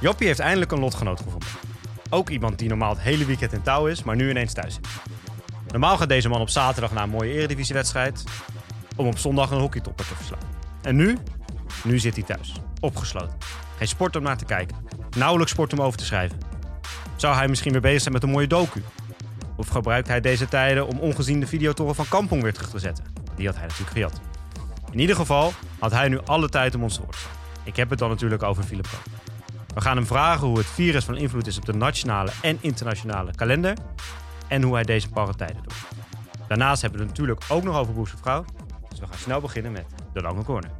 Joppie heeft eindelijk een lotgenoot gevonden. Ook iemand die normaal het hele weekend in touw is, maar nu ineens thuis zit. Normaal gaat deze man op zaterdag naar een mooie eredivisiewedstrijd... om op zondag een hockeytopper te verslaan. En nu? Nu zit hij thuis, opgesloten. Geen sport om naar te kijken. Nauwelijks sport om over te schrijven. Zou hij misschien weer bezig zijn met een mooie docu? Of gebruikt hij deze tijden om ongezien de videotoren van Kampong weer terug te zetten? Die had hij natuurlijk gejat. In ieder geval had hij nu alle tijd om ons te staan. Ik heb het dan natuurlijk over Philip. We gaan hem vragen hoe het virus van invloed is op de nationale en internationale kalender. En hoe hij deze barre tijden doet. Daarnaast hebben we het natuurlijk ook nog over Boerse Vrouw. Dus we gaan snel beginnen met de lange corner.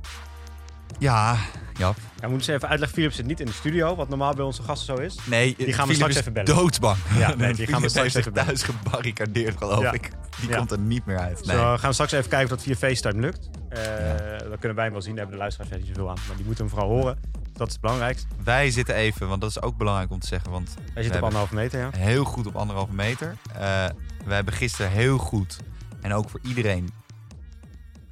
Ja, Jap. Ja, we moeten even uitleggen, Philip zit niet in de studio, wat normaal bij onze gasten zo is. Nee, Die gaan we straks even bellen. doodsbang. Ja, nee, die gaan we straks even bellen. thuis gebarricadeerd, geloof Ja. ik. Die Ja. komt er niet meer uit. Nee. Zo gaan we straks even kijken of dat via FaceTime lukt. Eh Dat kunnen wij hem wel zien, daar hebben de luisteraars niet zoveel aan. Maar die moeten hem vooral horen. Dat is het belangrijkste. Wij zitten even, want dat is ook belangrijk om te zeggen. Want Hij we zit op anderhalve meter, ja. heel goed op anderhalve meter. Eh we hebben gisteren heel goed, en ook voor iedereen,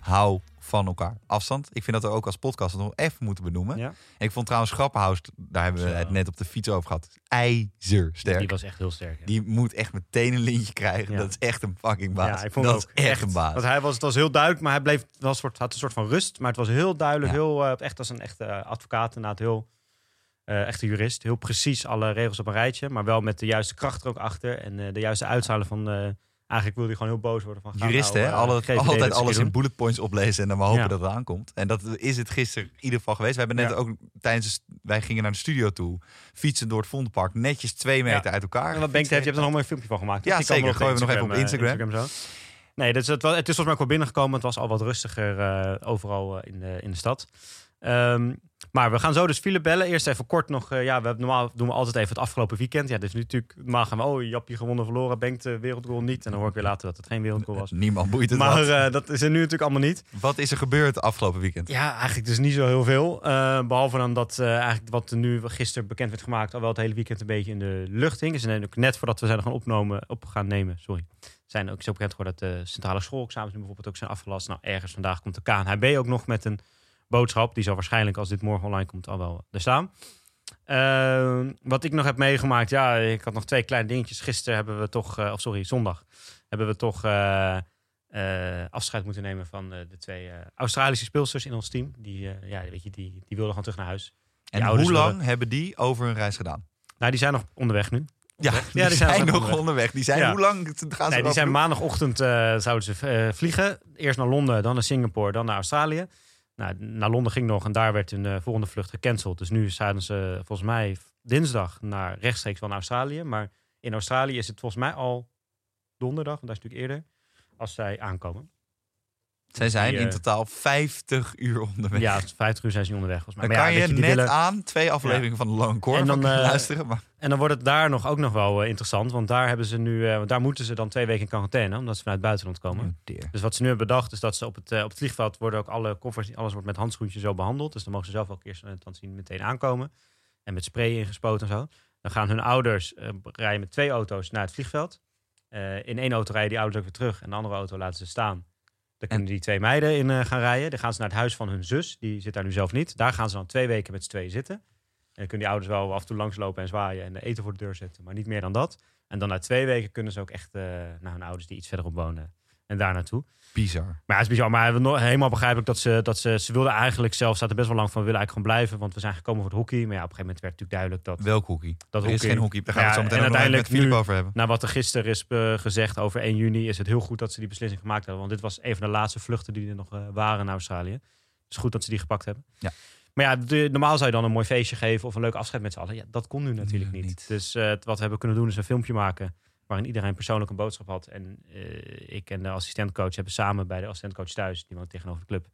hou van elkaar afstand. Ik vind dat we ook als podcast nog even moeten benoemen. Ja. En ik vond trouwens Grappenhaus, daar hebben we het net op de fiets over gehad, ijzersterk. Die was echt heel sterk. ja. Die moet echt meteen een lintje krijgen. Ja. Dat is echt een fucking baas. Ja, ik vond dat het ook is echt een baas. Want hij was, het was heel duidelijk, maar hij bleef een soort, had een soort van rust. Maar het was heel duidelijk, heel, eh, echt als een echte eh, advocaat, inderdaad heel eh echte jurist. Heel precies alle regels op een rijtje, maar wel met de juiste kracht er ook achter. En de juiste uitzalen van, eigenlijk wilde hij gewoon heel boos worden van... Juristen, nou, hè? eh, Alle- altijd dat alles in bullet points oplezen en dan maar hopen Ja. dat het aankomt. En dat is het gisteren in ieder geval geweest. We hebben net Ja. ook tijdens, wij gingen naar de studio toe, fietsen door het Vondelpark, netjes twee meter uit elkaar. En wat heeft, je hebt er nog een mooi filmpje van gemaakt. Ja, zeker. Gooien we nog even op eh, Instagram. zo. Nee, dus het, was, het is volgens mij ook wel binnengekomen. Het was al wat rustiger eh, overal in, de, in de stad. Ehm, maar we gaan zo dus file bellen. Eerst even kort nog. eh, ja, we hebben, normaal doen we altijd even het afgelopen weekend. Ja, dus nu natuurlijk. Normaal gaan we. Oh, Japje gewonnen, verloren. Bengt de wereldgoal niet. En dan hoor ik weer later dat het geen wereldgoal was. Niemand boeit het Maar eh, dat is er nu natuurlijk allemaal niet. Wat is er gebeurd afgelopen weekend? Ja, eigenlijk dus niet zo heel veel. Eh, behalve dan dat eh, eigenlijk wat er nu gisteren bekend werd gemaakt, al wel het hele weekend een beetje in de lucht hing. Ook net voordat we zijn gaan opnomen, op gaan nemen, sorry. Zijn ook zo bekend geworden dat de centrale schoolexamens nu bijvoorbeeld ook zijn afgelast. Nou, ergens vandaag komt de KNHB ook nog met een boodschap. Die zal waarschijnlijk, als dit morgen online komt, al wel er staan. Eh, wat ik nog heb meegemaakt, ja, ik had nog twee kleine dingetjes. Gisteren hebben we toch, eh, of sorry, zondag, hebben we toch eh, eh, afscheid moeten nemen van de twee Australische speelsters in ons team. Die, ja, weet je, die, die wilden gewoon terug naar huis. En hoe lang hebben die over hun reis gedaan? Nou, die zijn nog onderweg nu. Ja, die, Ja, die zijn, zijn nog onderweg. onderweg. Die zijn Ja. hoe lang gaan ze Nee, die zijn maandagochtend zouden ze vliegen. Eerst naar Londen, dan naar Singapore, dan naar Australië. Nou, naar Londen ging nog en daar werd hun eh, volgende vlucht gecanceld. Dus nu zouden ze volgens mij dinsdag naar rechtstreeks van Australië. Maar in Australië is het volgens mij al donderdag, want dat is natuurlijk eerder, als zij aankomen. Zij zijn die, in eh, totaal 50 uur onderweg. Ja, 50 uur zijn ze niet onderweg volgens mij. Dan Maar kan ja, je die net willen- aan twee afleveringen van de Core En dan, eh, luisteren. Maar En dan wordt het daar nog ook nog wel eh, interessant. Want daar hebben ze nu, daar moeten ze dan twee weken in quarantaine, omdat ze vanuit het buitenland komen. Oh. Dus wat ze nu hebben bedacht is dat ze op het, op het vliegveld worden ook alle koffers, alles wordt met handschoentjes zo behandeld. Dus dan mogen ze zelf ook eerst dan zien meteen aankomen. En met spray ingespoten en zo. Dan gaan hun ouders rijden met twee auto's naar het vliegveld. In één auto rijden die ouders ook weer terug. En de andere auto laten ze staan. Daar kunnen die twee meiden in eh, gaan rijden. Dan gaan ze naar het huis van hun zus. Die zit daar nu zelf niet. Daar gaan ze dan twee weken met z'n tweeën zitten. En dan kunnen die ouders wel af en toe langslopen en zwaaien en eten voor de deur zetten. Maar niet meer dan dat. En dan na twee weken kunnen ze ook echt eh, naar hun ouders die iets verderop wonen. En daar naartoe. Bizar. Maar ja, het is bizar. Maar helemaal begrijp ik dat ze, dat ze, ze wilden eigenlijk zelf, staat er best wel lang van, we willen eigenlijk gewoon blijven. Want we zijn gekomen voor het hockey. Maar ja, op een gegeven moment werd natuurlijk duidelijk dat, Welk hockey? dat er is geen hockey. Daar gaan we het zo meteen even met uiteindelijk Filip nu- over hebben. na wat er gisteren is eh, gezegd over 1 juni, is het heel goed dat ze die beslissing gemaakt hebben. Want dit was een van de laatste vluchten die er nog eh, waren naar Australië. Het is goed dat ze die gepakt hebben. Ja. Maar ja, de- normaal zou je dan een mooi feestje geven of een leuk afscheid met z'n allen. Ja, dat kon nu natuurlijk niet. niet. Dus het- wat we hebben kunnen doen is een filmpje maken waarin iedereen persoonlijk een boodschap had. En eh, ik en de assistentcoach hebben samen bij de assistentcoach thuis, die woont tegenover de club,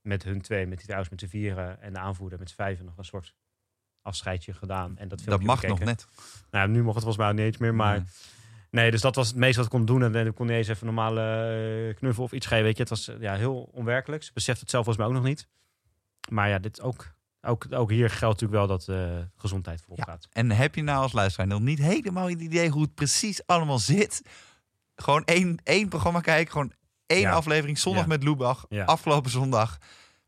met hun twee, met die trouwens met z'n vieren en de aanvoerder met z'n vijven nog een soort afscheidje gedaan. En dat, Dat mag bekeken. nog net. Nou, nu mocht het volgens mij niet eens meer, maar... Nee. Nee, dus dat was het meeste wat ik kon doen. En dan kon niet eens even een normale eh, knuffel of iets geven. Weet je, het was ja, heel onwerkelijk. Ze beseft het zelf volgens mij ook nog niet. Maar ja, dit ook ook, ook hier geldt natuurlijk wel dat eh, gezondheid voorop gaat. En heb je nou als luisteraar nog niet helemaal het idee hoe het precies allemaal zit? Gewoon één, één programma kijken, gewoon één aflevering, zondag met Lubach, afgelopen zondag.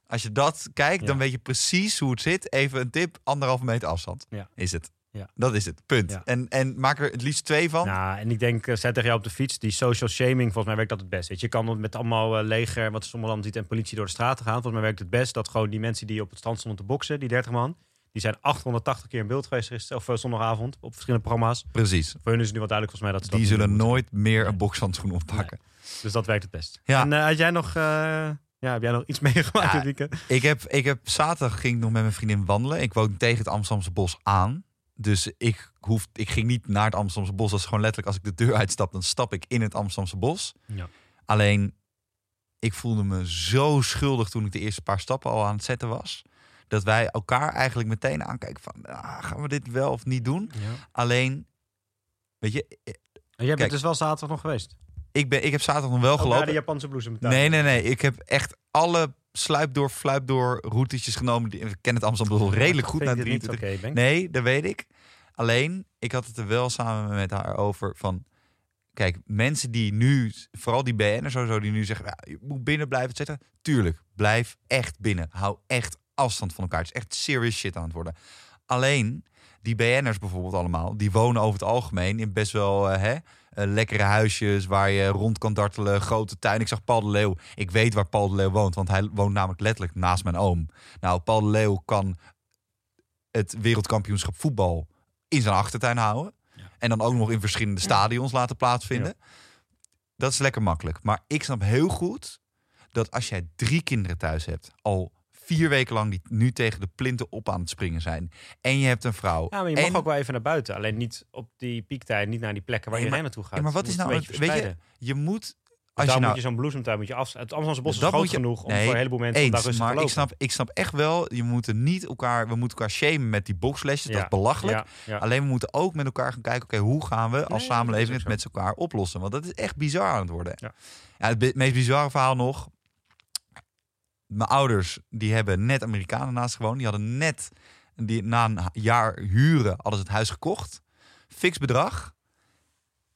Als je dat kijkt, dan weet je precies hoe het zit. Even een tip, anderhalve meter afstand is het. Ja. Dat is het, punt. Ja. En, en maak er het liefst twee van. Nou, en ik denk, eh, zet tegen jou op de fiets, die social shaming, volgens mij werkt dat het best. Weet je, je kan met allemaal eh, leger, wat sommige ziet, en politie door de straten gaan. Volgens mij werkt het best dat gewoon die mensen die op het strand stonden te boksen, die 30 man, die zijn 880 keer in beeld geweest gisteren, of eh, zondagavond op verschillende programma's. Precies. Voor hun is het nu wel duidelijk volgens mij dat ze dat Die niet zullen nooit meer een bokshandschoen oppakken. Dus dat werkt het best. Ja. En had jij nog, ja, heb jij nog iets meegemaakt Ja. dit weekend? Ik heb, ik heb zaterdag ging ik nog met mijn vriendin wandelen. Ik woon tegen het Amsterdamse bos aan. Dus ik, hoef, ik ging niet naar het Amsterdamse bos. Dat is gewoon letterlijk als ik de deur uitstap, dan stap ik in het Amsterdamse bos. Ja. Alleen, ik voelde me zo schuldig toen ik de eerste paar stappen al aan het zetten was. Dat wij elkaar eigenlijk meteen aankijken van, ah, gaan we dit wel of niet doen? ja. Alleen, weet je, En jij bent Kijk. dus wel zaterdag nog geweest. ik, ben, ik heb zaterdag nog wel Ook naar gelopen. de Japanse bloesem. Nee, nee, nee. Ik heb echt alle sluip door, fluip door routetjes genomen. Die- Ik ken het Amsterdam redelijk goed na Vind je dit 23. niet oké, Benk? Nee, dat weet ik. Alleen, ik had het er wel samen met haar over van... Kijk, mensen die nu, vooral die BN'ers sowieso, die nu zeggen... Ja, je moet binnen blijven, et cetera. Tuurlijk, blijf echt binnen. Hou echt afstand van elkaar. Het is echt serious shit aan het worden. Alleen, die BN'ers bijvoorbeeld allemaal... die wonen over het algemeen in best wel eh, hè, eh, lekkere huisjes... waar je rond kan dartelen, grote tuin. Ik zag Paul de Leeuw. Ik weet waar Paul de Leeuw woont, want hij woont namelijk letterlijk naast mijn oom. Nou, Paul de Leeuw kan het wereldkampioenschap voetbal in zijn achtertuin houden. Ja. En dan ook nog in verschillende stadions laten plaatsvinden. Dat is lekker makkelijk. Maar ik snap heel goed dat als jij drie kinderen thuis hebt, al vier weken lang die nu tegen de plinten op aan het springen zijn. En je hebt een vrouw. Ja, maar je mag en, ook wel even naar buiten. Alleen niet op die piektijd, niet naar die plekken waar Nee, iedereen naartoe gaat. ja, maar wat Je is nou... een beetje Weet je, je moet... Als je nou, moet je zo'n bloesemtuin moet je af. Het Amsterdamse bos is groot je- genoeg om voor een heleboel mensen om daar eens, rustig maar te ik snap, ik snap echt wel, je moet niet elkaar, we moeten elkaar shamen met die boxlesjes. Dat is belachelijk. Ja, ja. Alleen we moeten ook met elkaar gaan kijken, oké, hoe gaan we als Nee, samenleving het met elkaar oplossen? Want dat is echt bizar aan het worden. Ja. Ja, het meest bizarre verhaal nog. Mijn ouders, die hebben net Amerikanen naast gewoond. Die hadden net, die, na een jaar huren, hadden ze het huis gekocht. Fix bedrag.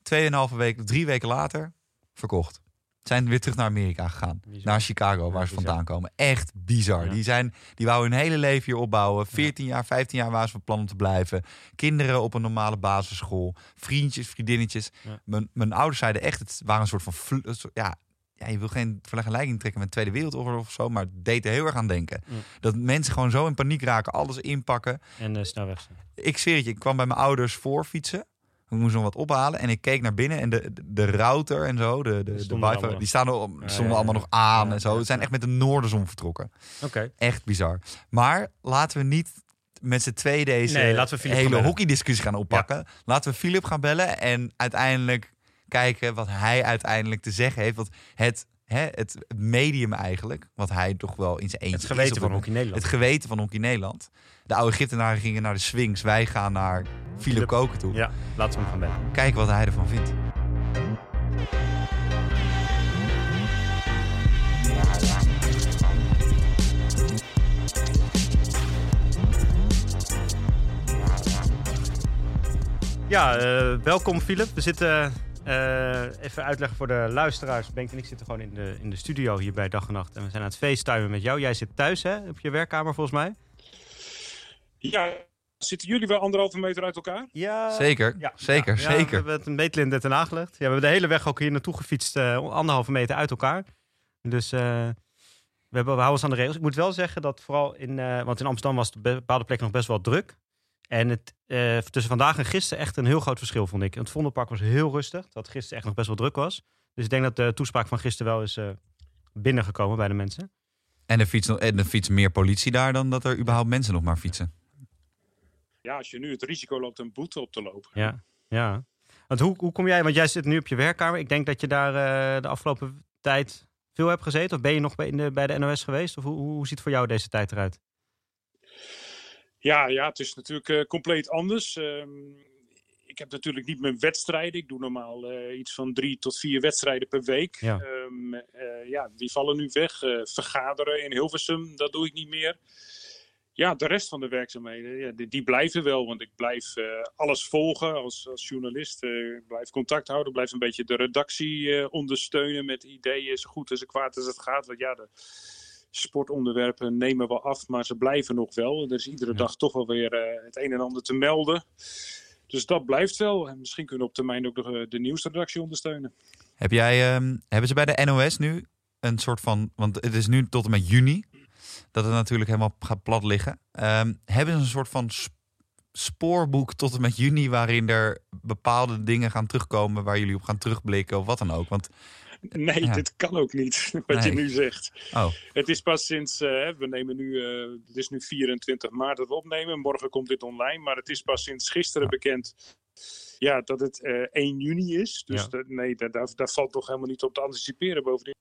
Tweeënhalve week, drie weken later, verkocht. Zijn weer terug naar Amerika gegaan. Bizar. Naar Chicago, waar ze bizar. vandaan komen. Echt bizar. Ja. Die, zijn, die wouden hun hele leven hier opbouwen. 14 jaar, 15 jaar waren ze van plan om te blijven. Kinderen op een normale basisschool. Vriendjes, vriendinnetjes. Mijn, mijn ouders zeiden echt, het waren een soort van... Ja, ja, je wil geen vergelijking trekken met de Tweede Wereldoorlog of zo, maar het deed er heel erg aan denken. Dat mensen gewoon zo in paniek raken, alles inpakken. En eh, snel weg zijn. Ik zweer het je, ik kwam bij mijn ouders voor fietsen. We moesten nog wat ophalen en ik keek naar binnen en de, de, de router en zo, de, de, de wifi, die staan er, Ja, stonden ja, allemaal nog aan Ja, en zo. Ze zijn echt met de noorderzon vertrokken. Oké. Echt bizar. Maar laten we niet met z'n twee deze Nee, hele hockeydiscussie gaan oppakken. Laten we Philip gaan bellen en uiteindelijk kijken wat hij uiteindelijk te zeggen heeft. Want het, hè, het medium eigenlijk, wat hij toch wel in zijn eentje Het is geweten op van Hockey Nederland. Het geweten van Hockey Nederland. De oude Egyptenaren gingen naar de Swings. Wij gaan naar Philip. Koken toe. Ja, laten we hem gaan bellen. Kijken wat hij ervan vindt. Ja, eh, welkom Philip. We zitten, even uitleggen voor de luisteraars. Benk en ik zitten gewoon in de, in de studio hier bij Dag en Nacht. En we zijn aan het facetimen met jou. Jij zit thuis hè, op je werkkamer volgens mij. Ja, zitten jullie wel anderhalve meter uit elkaar? Ja, Zeker, Ja, zeker, ja, ja, zeker. We hebben het een meetlint net aangelegd. Ja, we hebben de hele weg ook hier naartoe gefietst, eh, anderhalve meter uit elkaar. Dus eh, we, hebben, we houden ons aan de regels. Ik moet wel zeggen dat vooral in, eh, want in Amsterdam was het op be- bepaalde plekken nog best wel druk. En het, eh, tussen vandaag en gisteren echt een heel groot verschil, vond ik. Het Vondelpark was heel rustig, dat gisteren echt nog best wel druk was. Dus ik denk dat de toespraak van gisteren wel is eh, binnengekomen bij de mensen. En er fietst, nog- en er fietst meer politie daar dan dat er überhaupt mensen nog maar fietsen. Ja, als je nu het risico loopt een boete op te lopen. Ja, ja. Want hoe, hoe kom jij, want jij zit nu op je werkkamer. Ik denk dat je daar eh, de afgelopen tijd veel hebt gezeten. Of ben je nog bij, in de, bij de NOS geweest? Of hoe, hoe hoe ziet het voor jou deze tijd eruit? Ja, ja het is natuurlijk eh, compleet anders. Ehm, ik heb natuurlijk niet mijn wedstrijden. Ik doe normaal eh, iets van drie tot vier wedstrijden per week. Ja. Ehm, eh, ja, die vallen nu weg. Vergaderen in Hilversum, dat doe ik niet meer. ja, de rest van de werkzaamheden, ja, die, die blijven wel. Want ik blijf alles volgen als, als journalist. ik blijf contact houden. Blijf een beetje de redactie ondersteunen met ideeën. Zo goed en zo kwaad als het gaat. Want ja, de sportonderwerpen nemen wel af, maar ze blijven nog wel. Er is iedere Ja. dag toch wel weer eh, het een en ander te melden. Dus dat blijft wel. En misschien kunnen we op termijn ook nog eh, de nieuwsredactie ondersteunen. Heb jij, ehm, hebben ze bij de NOS nu een soort van, want het is nu tot en met juni dat het natuurlijk helemaal gaat plat liggen. Ehm, hebben ze een soort van sp- spoorboek tot en met juni waarin er bepaalde dingen gaan terugkomen waar jullie op gaan terugblikken of wat dan ook? Want Nee, Ja. dit kan ook niet, wat je nu zegt. oh, Het is pas sinds, eh, we nemen nu, eh, het is nu 24 maart dat we opnemen. Morgen komt dit online, maar het is pas sinds gisteren bekend ja, dat het eh 1 juni is. Dus Ja. dat- nee, daar, daar, daar valt toch helemaal niet op te anticiperen. Bovendien,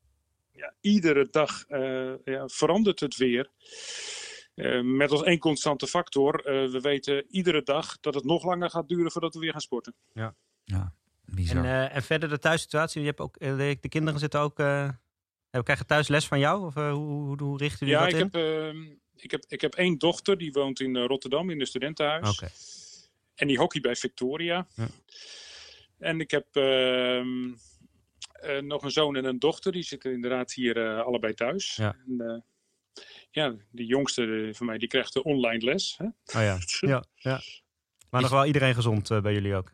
ja, iedere dag eh, ja, verandert het weer. Eh, met als één constante factor, eh, we weten iedere dag dat het nog langer gaat duren voordat we weer gaan sporten. Bizar. En, eh, en verder de thuissituatie. Je hebt ook, eh, de, de kinderen zitten ook. eh krijgen thuis les van jou? Of eh, hoe, hoe, hoe richten jullie Ja, dat ik in? heb, ehm, ik, heb, ik heb één dochter, die woont in eh, Rotterdam in een studentenhuis. Oké. En die hockey bij Victoria. Ja. En ik heb ehm, eh, nog een zoon en een dochter. Die zitten inderdaad hier eh, allebei thuis. Ja. En, eh, ja, die jongste van mij die krijgt de online les. Hè? Oh ja. ja, ja. Maar nog wel iedereen gezond bij jullie ook?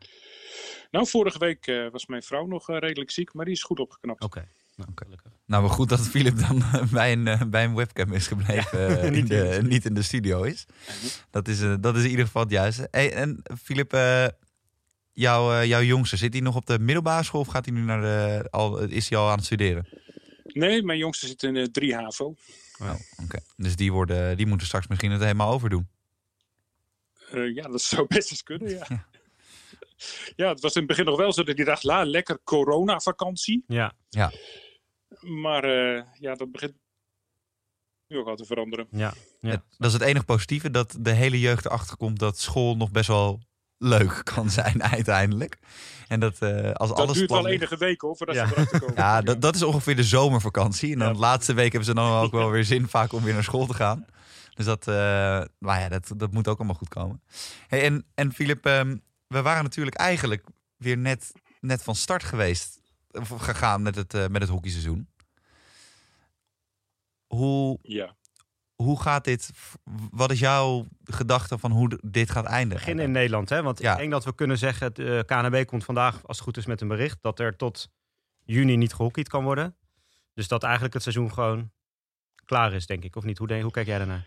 Nou, vorige week eh, was mijn vrouw nog eh, redelijk ziek, maar die is goed opgeknapt. Oké. Nou, gelukkig. Nou, maar goed dat Philip dan bij een, eh, bij een webcam is gebleven. niet in de, in de- niet in de studio is. Dat is, dat is in ieder geval het juiste. Hey, en Philip, jouw, jouw jongste, zit hij nog op de middelbare school of gaat hij nu naar de, al, is hij al aan het studeren? Nee, mijn jongste zit in eh 3 HAVO. Oh, oké. Dus die, worden, die moeten straks misschien het helemaal overdoen. Eh, ja, dat zou best eens kunnen, ja. Ja. Ja, het was in het begin nog wel zo dat hij dacht, la, lekker coronavakantie. Ja, Maar eh, ja, dat begint nu ook al te veranderen. ja. ja. Het- dat is het enige positieve, dat de hele jeugd erachter komt dat school nog best wel leuk kan zijn uiteindelijk. En dat eh, als Dat alles duurt wel ligt- enige weken hoor, voordat Ja. ze erachter komen. Ja, dat, dat is ongeveer de zomervakantie. En dan Ja. de laatste week hebben ze dan ook wel weer zin vaak om weer naar school te gaan. Dus dat, eh, maar ja, dat, dat moet ook allemaal goed komen. Hey, en, en Filip, ehm, we waren natuurlijk eigenlijk weer net, net van start geweest. Of gegaan met het, eh, met het hockeyseizoen. Hoe, Ja. hoe gaat dit? Wat is jouw gedachte van hoe dit gaat eindigen? Beginnen in Nederland, hè? Want Ja. ik denk dat we kunnen zeggen, de KNB komt vandaag, als het goed is, met een bericht dat er tot juni niet gehockeyd kan worden. Dus dat eigenlijk het seizoen gewoon klaar is, denk ik. Of niet? Hoe, denk, hoe kijk jij daarnaar?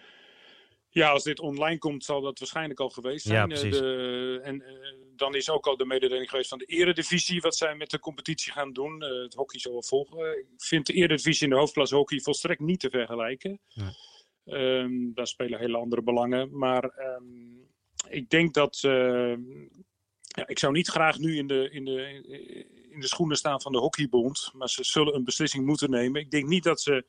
Ja, als dit online komt, zal dat waarschijnlijk al geweest Ja, zijn. Eh, de, en eh, dan is ook al de mededeling geweest van de eredivisie, wat zij met de competitie gaan doen. Eh, het hockey zal wel volgen. Ik vind de eredivisie en de hoofdklasse hockey volstrekt niet te vergelijken. Nee. Ehm, daar spelen hele andere belangen. Maar ehm, ik denk dat... ja, ik zou niet graag nu in de, in, de, in de schoenen staan van de hockeybond. Maar ze zullen een beslissing moeten nemen. Ik denk niet dat ze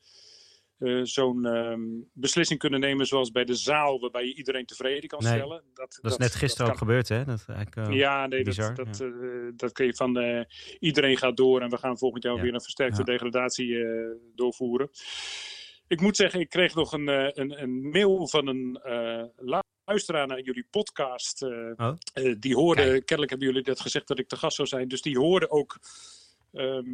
eh, zo'n ehm, beslissing kunnen nemen zoals bij de zaal, waarbij je iedereen tevreden kan Nee, stellen. Dat, Dat is net gisteren ook gebeurd, hè? Dat, eigenlijk, eh, Ja, nee, bizar, dat, dat, ja. eh, dat kun je van iedereen gaat door en we gaan volgend jaar Ja. weer een versterkte Ja. degradatie doorvoeren. Ik moet zeggen, ik kreeg nog een, een, een mail van een luisteraar naar jullie podcast. Oh. die hoorde, Kijk. kennelijk hebben jullie dat gezegd dat ik te gast zou zijn. Dus die hoorde ook ehm,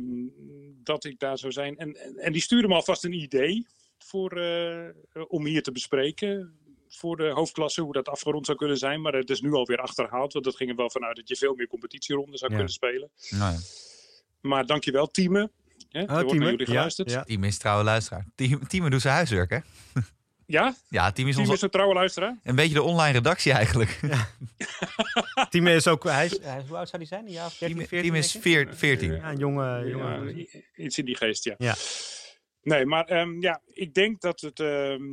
dat ik daar zou zijn. En, en, en die stuurde me alvast een idee voor, eh, om hier te bespreken. Voor de hoofdklasse, hoe dat afgerond zou kunnen zijn. Maar het is nu alweer achterhaald. Want dat ging er wel vanuit dat je veel meer competitieronden zou Ja. kunnen spelen. Nou ja. Maar dankjewel, Tieme. Hè, er wordt naar Tieme. jullie Ja, geluisterd. Ja, ja. Team is trouwe luisteraar. Team, team doet zijn huiswerk, hè? ja? Ja, team is ons is een trouwe luisteraar. een beetje de online redactie eigenlijk. Team is ook... Hij is, hij is- hoe oud zou hij zijn? Een jaar of 13, Team, 14, team is denk ik? veer- 14. Ja, een jonge... Ja, jonge i- iets in die geest, ja. Ja. Nee, maar ehm, ja, ik denk dat het. ehm,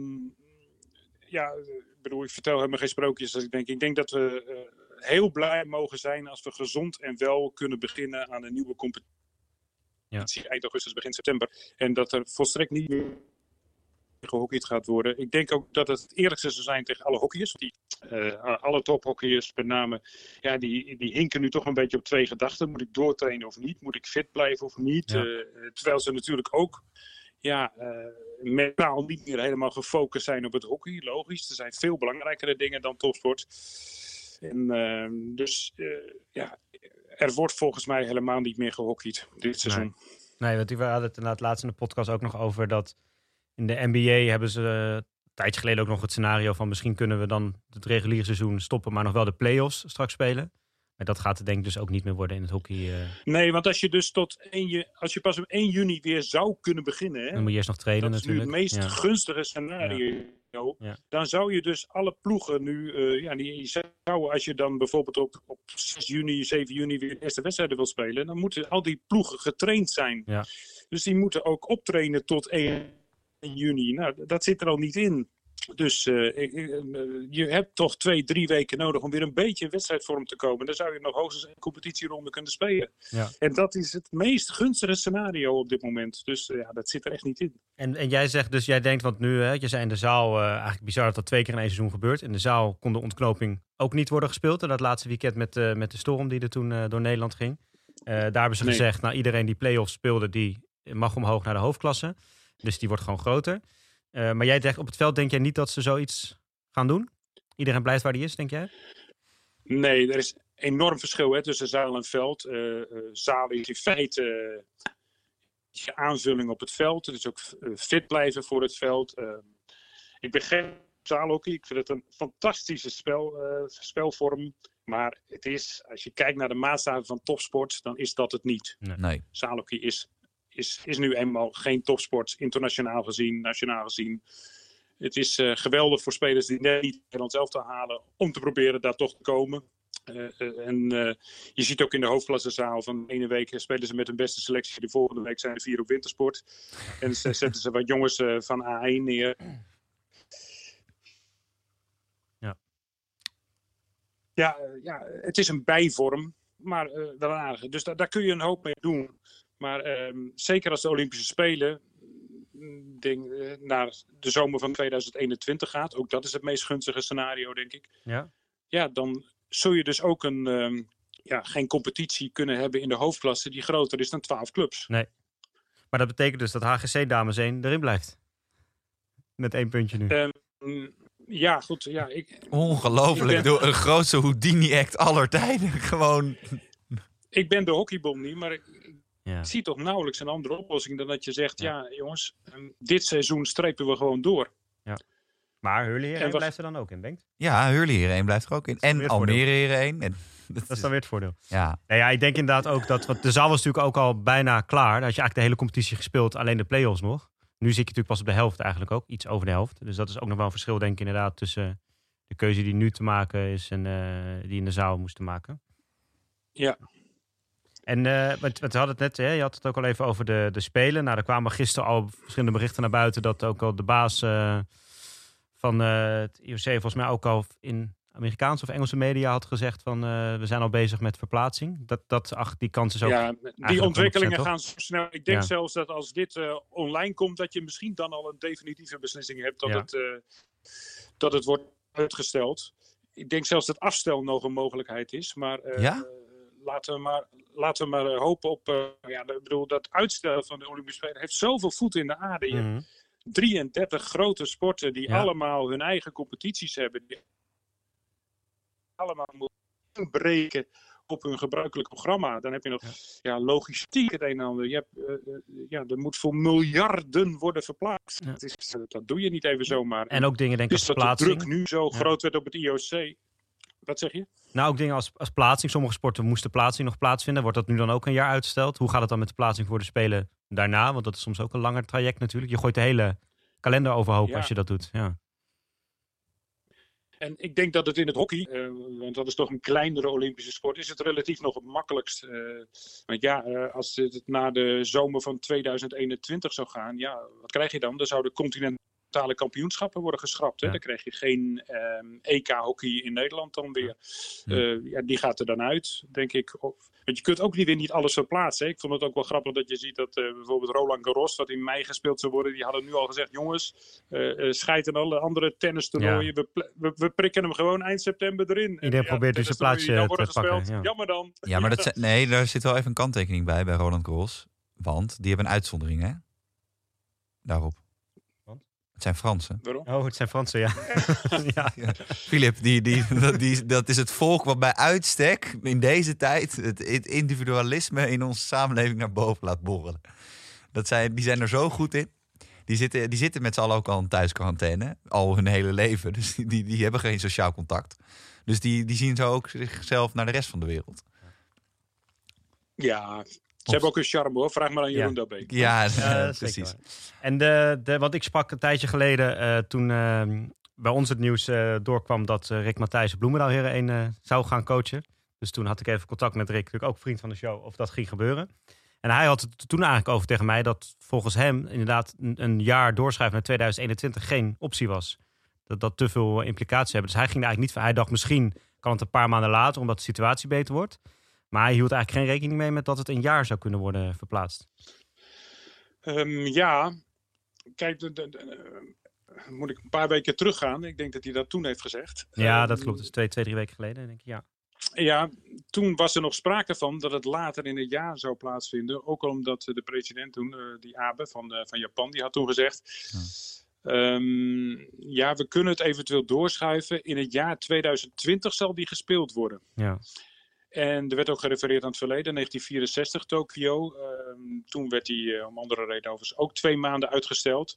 ja, ik bedoel, ik vertel helemaal geen sprookjes. Dus ik denk, ik denk dat we eh, heel blij mogen zijn als we gezond en wel kunnen beginnen aan een nieuwe competitie. Eind augustus, begin september. En dat er volstrekt niet meer gehockeyd gaat worden. Ik denk ook dat het het eerlijkste zou zijn tegen alle hockeyers. Die, eh, alle tophockeyers met name, ja, die, die hinken nu toch een beetje op twee gedachten. Moet ik doortrainen of niet? Moet ik fit blijven of niet? Ja. Eh, terwijl ze natuurlijk ook ja, uh, mentaal niet meer helemaal gefocust zijn op het hockey. Logisch, er zijn veel belangrijkere dingen dan topsport. En, ehm, dus ja, er wordt volgens mij helemaal niet meer gehockeyd dit seizoen. Nee, nee want we hadden het inderdaad laatst in de podcast ook nog over dat in de NBA hebben ze een tijdje geleden ook nog het scenario van misschien kunnen we dan het reguliere seizoen stoppen, maar nog wel de play-offs straks spelen. Maar dat gaat er denk ik dus ook niet meer worden in het hockey. Uh... Nee, want als je dus tot 1, als je pas op 1 juni weer zou kunnen beginnen. Hè, dan moet je eerst nog trainen dat natuurlijk. Dat is nu het meest gunstige scenario. Ja. Dan zou je dus alle ploegen nu, uh, ja, die zou, als je dan bijvoorbeeld op, op 6 juni, 7 juni weer de eerste wedstrijden wil spelen, dan moeten al die ploegen getraind zijn. Ja. Dus die moeten ook optrainen tot 1 juni. Nou, dat zit er al niet in. Dus uh, je hebt toch twee, drie weken nodig om weer een beetje in wedstrijdvorm te komen. Dan zou je nog hoogstens een competitieronde kunnen spelen. Ja. En dat is het meest gunstige scenario op dit moment. Dus uh, ja, dat zit er echt niet in. En, en jij zegt dus, jij denkt, want nu, hè, je zei in de zaal, uh, eigenlijk bizar dat dat twee keer in één seizoen gebeurt. In de zaal kon de ontknoping ook niet worden gespeeld. En dat laatste weekend met, met de storm die er toen door Nederland ging. daar hebben ze Nee. gezegd, nou iedereen die play-offs speelde, die mag omhoog naar de hoofdklasse. Dus die wordt gewoon groter. Uh, maar jij zegt op het veld, denk jij niet dat ze zoiets gaan doen? Iedereen blijft waar die is, denk jij? Nee, er is enorm verschil hè, tussen zaal en veld. Uh, zaal is in feite je aanvulling op het veld. Het is ook fit blijven voor het veld. ik ben geen zaalhockey. Ik vind het een fantastische spel, spelvorm. Maar het is, als je kijkt naar de maatstaven van topsport, dan is dat het niet. Nee. nee. Zaalhockey is is, is nu eenmaal geen topsport, internationaal gezien, nationaal gezien. Het is uh, geweldig voor spelers die net niet Nederland zelf te halen, om te proberen daar toch te komen. Uh, uh, en je ziet ook in de hoofdklassezaal van de ene week spelen ze met hun beste selectie. De volgende week zijn er vier op wintersport. En ze zetten ze wat jongens van A1 neer. Ja, ja, ja het is een bijvorm, maar wel. Dus da daar kun je een hoop mee doen. Maar um, zeker als de Olympische Spelen denk, uh, naar de zomer van 2021 gaat, ook dat is het meest gunstige scenario, denk ik. Ja, ja dan zul je dus ook een, um, ja, geen competitie kunnen hebben in de hoofdklasse die groter is dan 12 clubs. Nee. Maar dat betekent dus dat HGC Dames 1 erin blijft. Met één puntje nu. Um, ja, goed. Ja, ik, Ongelooflijk. Ik ben... Door een grootste Houdini-act aller tijden. Gewoon. Ik ben de hockeybom niet, maar ik, ja. Ik zie toch nauwelijks een andere oplossing dan dat je zegt: ja, ja jongens, um, dit seizoen strepen we gewoon door. Ja. Maar Hurley hierheen we... blijft er dan ook in, denkt? Ja, Hurley hierheen blijft er ook in. En Almere hierheen. En dat, dat is dan weer het voordeel. Ja. Nou ja, ik denk inderdaad ook dat. Want de zaal was natuurlijk ook al bijna klaar. Dan had je eigenlijk de hele competitie gespeeld, alleen de play-offs nog. Nu zit je natuurlijk pas op de helft eigenlijk ook, iets over de helft. Dus dat is ook nog wel een verschil, denk ik, inderdaad, tussen de keuze die nu te maken is en uh, die in de zaal moesten maken. Ja, en uh, we, we hadden het net, hè, je had het ook al even over de, de Spelen. Nou, er kwamen gisteren al verschillende berichten naar buiten dat ook al de baas uh, van uh, het IOC volgens mij ook al in Amerikaanse of Engelse media had gezegd van we zijn al bezig met verplaatsing. Dat, dat ach, die kans is ook. Ja, die ontwikkelingen gaan zo snel. Ik denk ja. zelfs dat als dit online komt, dat je misschien dan al een definitieve beslissing hebt dat, Ja. het, dat het wordt uitgesteld. Ik denk zelfs dat afstel nog een mogelijkheid is, maar. Ja? Laten we maar, laten we maar uh, hopen op. Uh, ja, ik bedoel, dat uitstellen van de Olympische Spelen heeft zoveel voet in de aarde. Hebt 33 grote sporten die Ja. allemaal hun eigen competities hebben. Die allemaal moeten inbreken op hun gebruikelijk programma. Dan heb je nog ja. logistiek het een en ander. Je hebt, uh, ja, er moet voor miljarden worden verplaatst. Ja. Dat, is, dat doe je niet even zomaar. En ook dingen, denk ik, dus als dat de druk nu zo groot werd op het IOC. Wat zeg je? Nou, ook dingen als, als plaatsing. Sommige sporten moesten plaatsing nog plaatsvinden. Wordt dat nu dan ook een jaar uitgesteld? Hoe gaat het dan met de plaatsing voor de Spelen daarna? Want dat is soms ook een langer traject natuurlijk. Je gooit de hele kalender overhoop Ja. als je dat doet. Ja. En ik denk dat het in het hockey, eh, want dat is toch een kleinere Olympische sport, is het relatief nog het makkelijkst. eh, want ja, eh, als het naar de zomer van 2021 zou gaan, ja, wat krijg je dan? Dan zouden continentale kampioenschappen worden geschrapt. Hè? Ja. Dan krijg je geen ehm, EK-hockey in Nederland dan weer. Ja. Eh, ja, die gaat er dan uit, denk ik. Of, want je kunt ook niet weer niet alles verplaatsen. Hè? Ik vond het ook wel grappig dat je ziet dat eh, bijvoorbeeld Roland Garros, wat in mei gespeeld zou worden, die hadden nu al gezegd, jongens, eh uh, scheid en alle andere tennistoernooien, we, pl- we, we prikken hem gewoon eind september erin. En, Iedereen probeert dus een plaatsje te pakken. Jammer dan. Ja, maar dat, nee, daar zit wel even een kanttekening bij bij Roland Garros. Want die hebben een uitzondering, hè? daarop. Het zijn Fransen. Waarom? Oh, het zijn Fransen, ja. ja. Filip, die, die, dat, die, dat is het volk wat bij uitstek in deze tijd het, het individualisme in onze samenleving naar boven laat borrelen. Dat zijn, die zijn er zo goed in. Die zitten, die zitten met z'n allen ook al in thuisquarantaine, al hun hele leven. Dus die, die, die hebben geen sociaal contact. Dus die, die zien zo ook zichzelf naar de rest van de wereld. Ja, ze hebben ook een charme hoor. Vraag maar aan Jeroen Ja. Dabbeek. Ja, precies. En de, de, wat ik sprak een tijdje geleden, eh, toen eh, bij ons het nieuws eh, doorkwam dat eh, Rick Matthijs Bloemendaal Heren 1 eh, zou gaan coachen. Dus toen had ik even contact met Rick, natuurlijk ook vriend van de show, of dat ging gebeuren. En hij had het toen eigenlijk over tegen mij dat volgens hem inderdaad een, een jaar doorschrijven naar 2021 geen optie was. Dat dat te veel implicaties hebben. Dus hij ging er eigenlijk niet van. Hij dacht misschien kan het een paar maanden later, omdat de situatie beter wordt. Maar hij hield eigenlijk geen rekening mee met dat het een jaar zou kunnen worden verplaatst. Ehm, ja, kijk, de, de- de- eh, moet ik een paar weken teruggaan. Ik denk dat hij dat toen heeft gezegd. Ja, Ehm, dat klopt. Dat is twee, twee drie weken geleden, denk ik. Ja. Ja, toen was er nog sprake van dat het later in het jaar zou plaatsvinden. Ook omdat de president toen, eh, die Abe van, eh, van Japan, die had toen gezegd... ehm, ja, we kunnen het eventueel doorschuiven. In het jaar 2020 zal die gespeeld worden. Ja. En er werd ook gerefereerd aan het verleden, 1964 Tokio. Ehm, toen werd die eh, om andere redenen overigens ook twee maanden uitgesteld.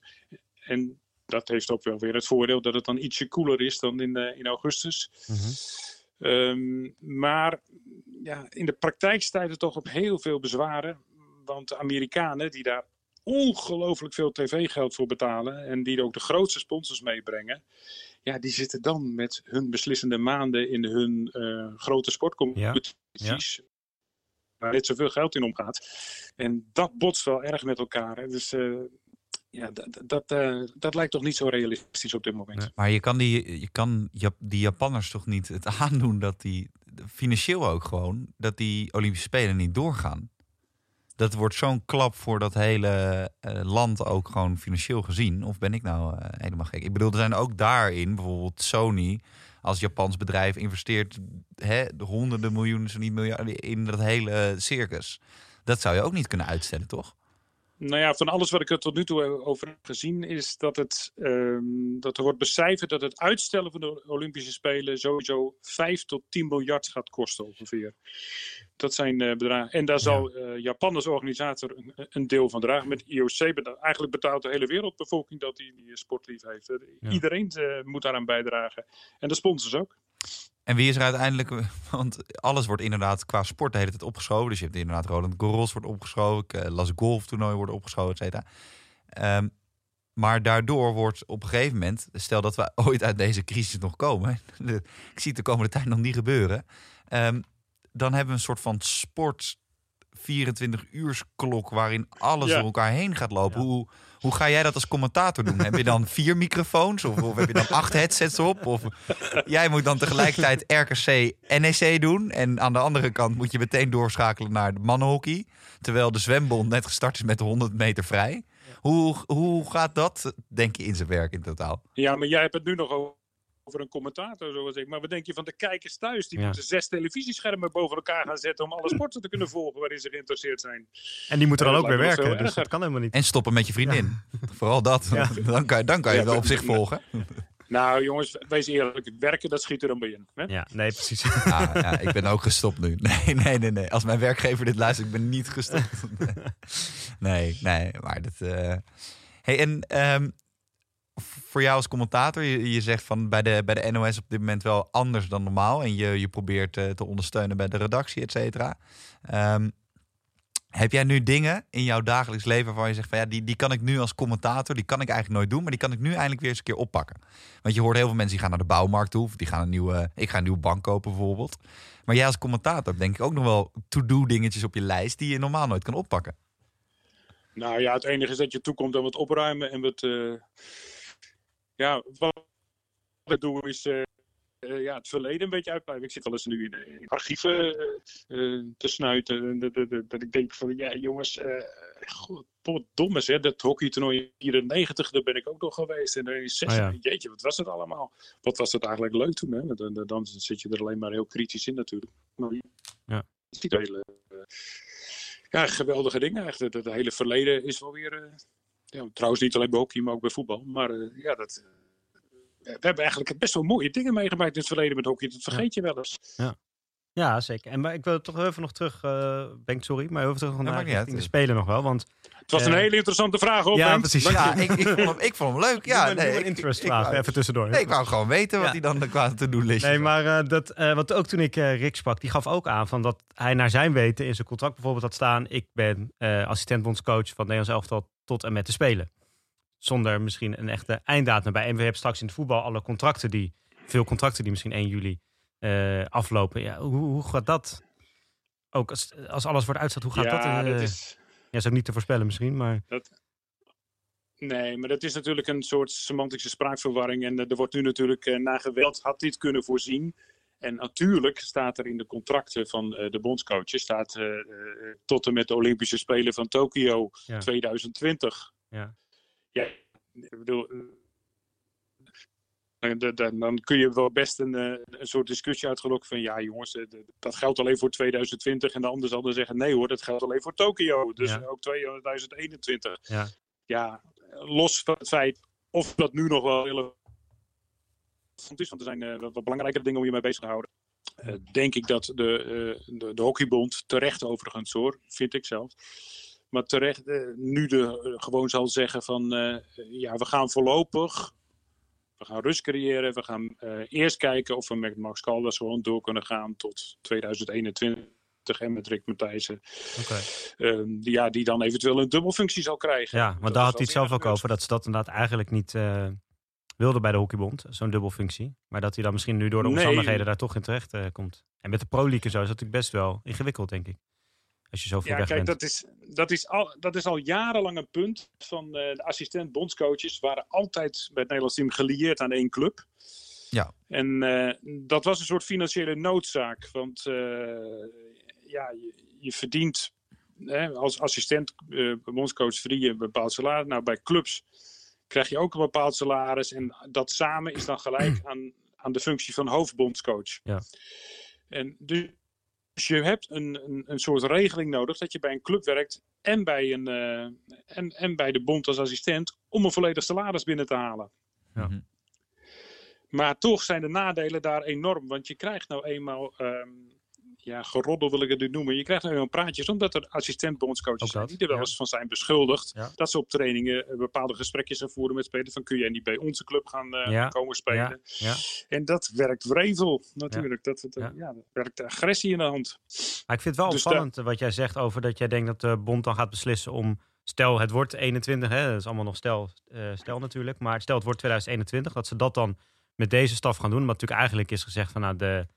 En dat heeft ook wel weer het voordeel dat het dan ietsje koeler is dan in, eh, in augustus. Mhm. Ehm, maar ja, in de praktijk staat het toch op heel veel bezwaren. Want de Amerikanen die daar ongelooflijk veel tv-geld voor betalen en die ook de grootste sponsors meebrengen, ja, die zitten dan met hun beslissende maanden in hun eh, grote sportcompetities. Waar net zoveel geld in omgaat. En dat botst wel erg met elkaar. Hè. Dus eh, ja, dat, dat, eh, dat lijkt toch niet zo realistisch op dit moment. Nee. Maar je kan, die, je kan die Japanners toch niet het aandoen dat die, financieel ook gewoon, dat die Olympische Spelen niet doorgaan. Dat wordt zo'n klap voor dat hele eh, land ook gewoon financieel gezien. Of ben ik nou eh, helemaal gek? Ik bedoel, er zijn ook daarin, bijvoorbeeld Sony als Japans bedrijf investeert hè, de honderden miljoenen, zo niet miljarden in dat hele circus. Dat zou je ook niet kunnen uitstellen, toch? Nou ja, van alles wat ik er tot nu toe over heb gezien, is dat, het, ehm, dat er wordt becijferd dat het uitstellen van de Olympische Spelen sowieso 5 tot 10 miljard gaat kosten ongeveer. Dat zijn eh, bedragen. En daar zal eh, Japan als organisator een, een deel van dragen. Met IOC, eigenlijk betaalt de hele wereldbevolking dat die, die sport lief heeft. Eh, Ja. Iedereen eh, moet daaraan bijdragen. En de sponsors ook. En wie is er uiteindelijk, want alles wordt inderdaad qua sport de hele tijd opgeschoven. Dus je hebt inderdaad Roland Garros wordt opgeschoven, eh, Las Golf toernooi wordt opgeschoven, et cetera. Ehm, maar daardoor wordt op een gegeven moment, stel dat we ooit uit deze crisis nog komen, ik zie het de komende tijd nog niet gebeuren, ehm, dan hebben we een soort van sport 24 uurs klok waarin alles Ja. door elkaar heen gaat lopen. Ja. Hoe, hoe ga jij dat als commentator doen? heb je dan vier microfoons of, of heb je dan acht headsets op? Of jij moet dan tegelijkertijd RKC NEC doen en aan de andere kant moet je meteen doorschakelen naar de mannenhockey, terwijl de zwembond net gestart is met de 100 meter vrij. Hoe, hoe gaat dat, denk je, in zijn werk in totaal? Ja, maar jij hebt het nu nog over over een commentator, zoals ik. Maar wat denk je van de kijkers thuis? Die Ja. moeten zes televisieschermen boven elkaar gaan zetten om alle sporten te kunnen volgen waarin ze geïnteresseerd zijn. En die moeten dan Ja, ook weer werken. Dus dat kan helemaal niet. En stoppen met je vriendin. Vooral dat. Ja. Dan kan je, dan kan je het wel op zich volgen. Nou jongens, wees eerlijk. Werken, dat schiet er dan bij in. Hè? Ja, nee, precies. Ah, ja, ik ben ook gestopt nu. Nee, nee, nee, nee. Als mijn werkgever dit luistert, ik ben niet gestopt. Nee, nee, maar dat. eh Hey, en ehm, voor jou als commentator, je, je zegt van bij de, bij de NOS op dit moment wel anders dan normaal. En je, je probeert eh, te ondersteunen bij de redactie, et cetera. Ehm, heb jij nu dingen in jouw dagelijks leven waarvan je zegt van ja, die, die kan ik nu als commentator, die kan ik eigenlijk nooit doen, maar die kan ik nu eindelijk weer eens een keer oppakken. Want je hoort heel veel mensen die gaan naar de bouwmarkt toe, of die gaan een nieuwe, ik ga een nieuwe bank kopen bijvoorbeeld. Maar jij als commentator denk ik ook nog wel to-do dingetjes op je lijst die je normaal nooit kan oppakken. Nou ja, het enige is dat je toekomt aan wat opruimen en wat. eh, ja, wat ik doe is. eh, eh, ja, het verleden een beetje uitblijven. Ik zit wel eens nu in, eh, in archieven te snuiten. En Dat, dat, dat, dat ik denk van, ja jongens, eh god, domme hè. Dat hockeytoernooi in 94, daar ben ik ook nog geweest. En dan in 6, Oh ja. jeetje, wat was het allemaal? Wat was het eigenlijk leuk toen, hè? Dan, dan, dan zit je er alleen maar heel kritisch in natuurlijk. Maar Ja. ziet hele... ja, geweldige dingen eigenlijk. Het, het hele verleden is wel weer... eh, ja, trouwens niet alleen bij hockey, maar ook bij voetbal. Maar eh, ja, dat, we hebben eigenlijk best wel mooie dingen meegemaakt in het verleden met hockey. Dat vergeet je wel eens. Ja, zeker. En maar ik wil toch even nog terug, eh Benk, sorry, maar even terug naar uit. de Spelen nog wel. Want Het was een Eh, hele interessante vraag, hoor. ja, precies. Ja, ik, ik, vond hem, ik vond hem leuk. Ja, ja, nee, nee, een ik- interest ik, vraag, wou- even tussendoor. Nee, ik wou gewoon weten wat Ja. hij dan qua to-do listje Nee, had. maar eh, dat, eh, want ook toen ik eh, Rick sprak, die gaf ook aan van dat hij naar zijn weten in zijn contract bijvoorbeeld had staan: ik ben eh assistent bondscoach van Nederlands elftal tot en met te spelen. Zonder misschien een echte einddatum bij. En we hebben straks in het voetbal alle contracten die, veel contracten die misschien 1 juli eh, aflopen. Ja, hoe, hoe gaat dat? Ook als, als alles wordt uitgesteld, hoe gaat ja, dat? eh, dat is... Ja, is ook niet te voorspellen misschien, maar Nee, maar dat is natuurlijk een soort semantische spraakverwarring. En eh, er wordt nu natuurlijk uh, naar geweld had dit kunnen voorzien. En natuurlijk staat er in de contracten van uh, de bondscoaches... staat uh, tot en met de Olympische Spelen van Tokio Ja. 2020. Ja. Ja, ik bedoel... eh, dan- kun je wel best een, eh, een soort discussie uitgelokken van... ja jongens, eh, dat geldt alleen voor 2020. En de ander zal dan zeggen... nee hoor, dat geldt alleen voor Tokio. Dus Ja. ook 2021 ja. ja, los van het feit of dat nu nog wel relevant is, want er zijn eh, wat, wat belangrijkere dingen om je mee bezig te houden. Eh, denk ik dat de, eh, de, de Hockeybond, terecht overigens hoor, vind ik zelf. Maar terecht nu de, gewoon zal zeggen van ja, we gaan voorlopig, we gaan rust creëren. We gaan eerst kijken of we met Max Caldas gewoon door kunnen gaan tot 2021. En met Rick Matthijssen. Oké. Ehm, die, ja, die dan eventueel een dubbelfunctie zal krijgen. Ja, is daar had hij het zelf ook over. Dat ze dat inderdaad eigenlijk niet wilde bij de hockeybond. Zo'n dubbelfunctie. Maar dat hij dan misschien nu door de Nee. omstandigheden daar toch in terecht eh, komt. En met de Pro League en zo is dat natuurlijk best wel ingewikkeld, denk ik. Als je zoveel Ja, weg kijk, bent. dat is, dat, is al, dat is al jarenlang een punt van eh, de assistent-bondscoaches. waren altijd bij het Nederlands team gelieerd aan één club. Ja. En eh, dat was een soort financiële noodzaak. Want eh, ja, je, je verdient hè, als assistent eh, bondscoach verdien je een bepaald salaris. Nou, bij clubs krijg je ook een bepaald salaris. En dat samen is dan gelijk aan, aan de functie van hoofdbondscoach. Ja. En dus dus je hebt een, een, een soort regeling nodig dat je bij een club werkt en bij, een, eh, en, en bij de bond als assistent om een volledig salaris binnen te halen. Ja. Mhm. Maar toch zijn de nadelen daar enorm, want je krijgt nou eenmaal, ehm, ja, geroddel wil ik het nu noemen, je krijgt nou eenmaal praatjes omdat er assistent-bondscoaches zijn die er wel ja. eens van zijn beschuldigd. Ja. Dat ze op trainingen eh, bepaalde gesprekjes gaan voeren met spelers van kun jij niet bij onze club gaan eh, Ja. komen spelen. Ja, ja. En dat werkt wrevel natuurlijk, dat, dat, Ja. dat werkt agressie in de hand. Maar ik vind het wel Dus opvallend eh, wat jij zegt over dat jij denkt dat de bond dan gaat beslissen om... Stel, het wordt 21, hè, dat is allemaal nog stel, stel natuurlijk. Maar stel, het wordt 2021, dat ze dat dan met deze staf gaan doen. Wat natuurlijk eigenlijk is gezegd van, nou, de,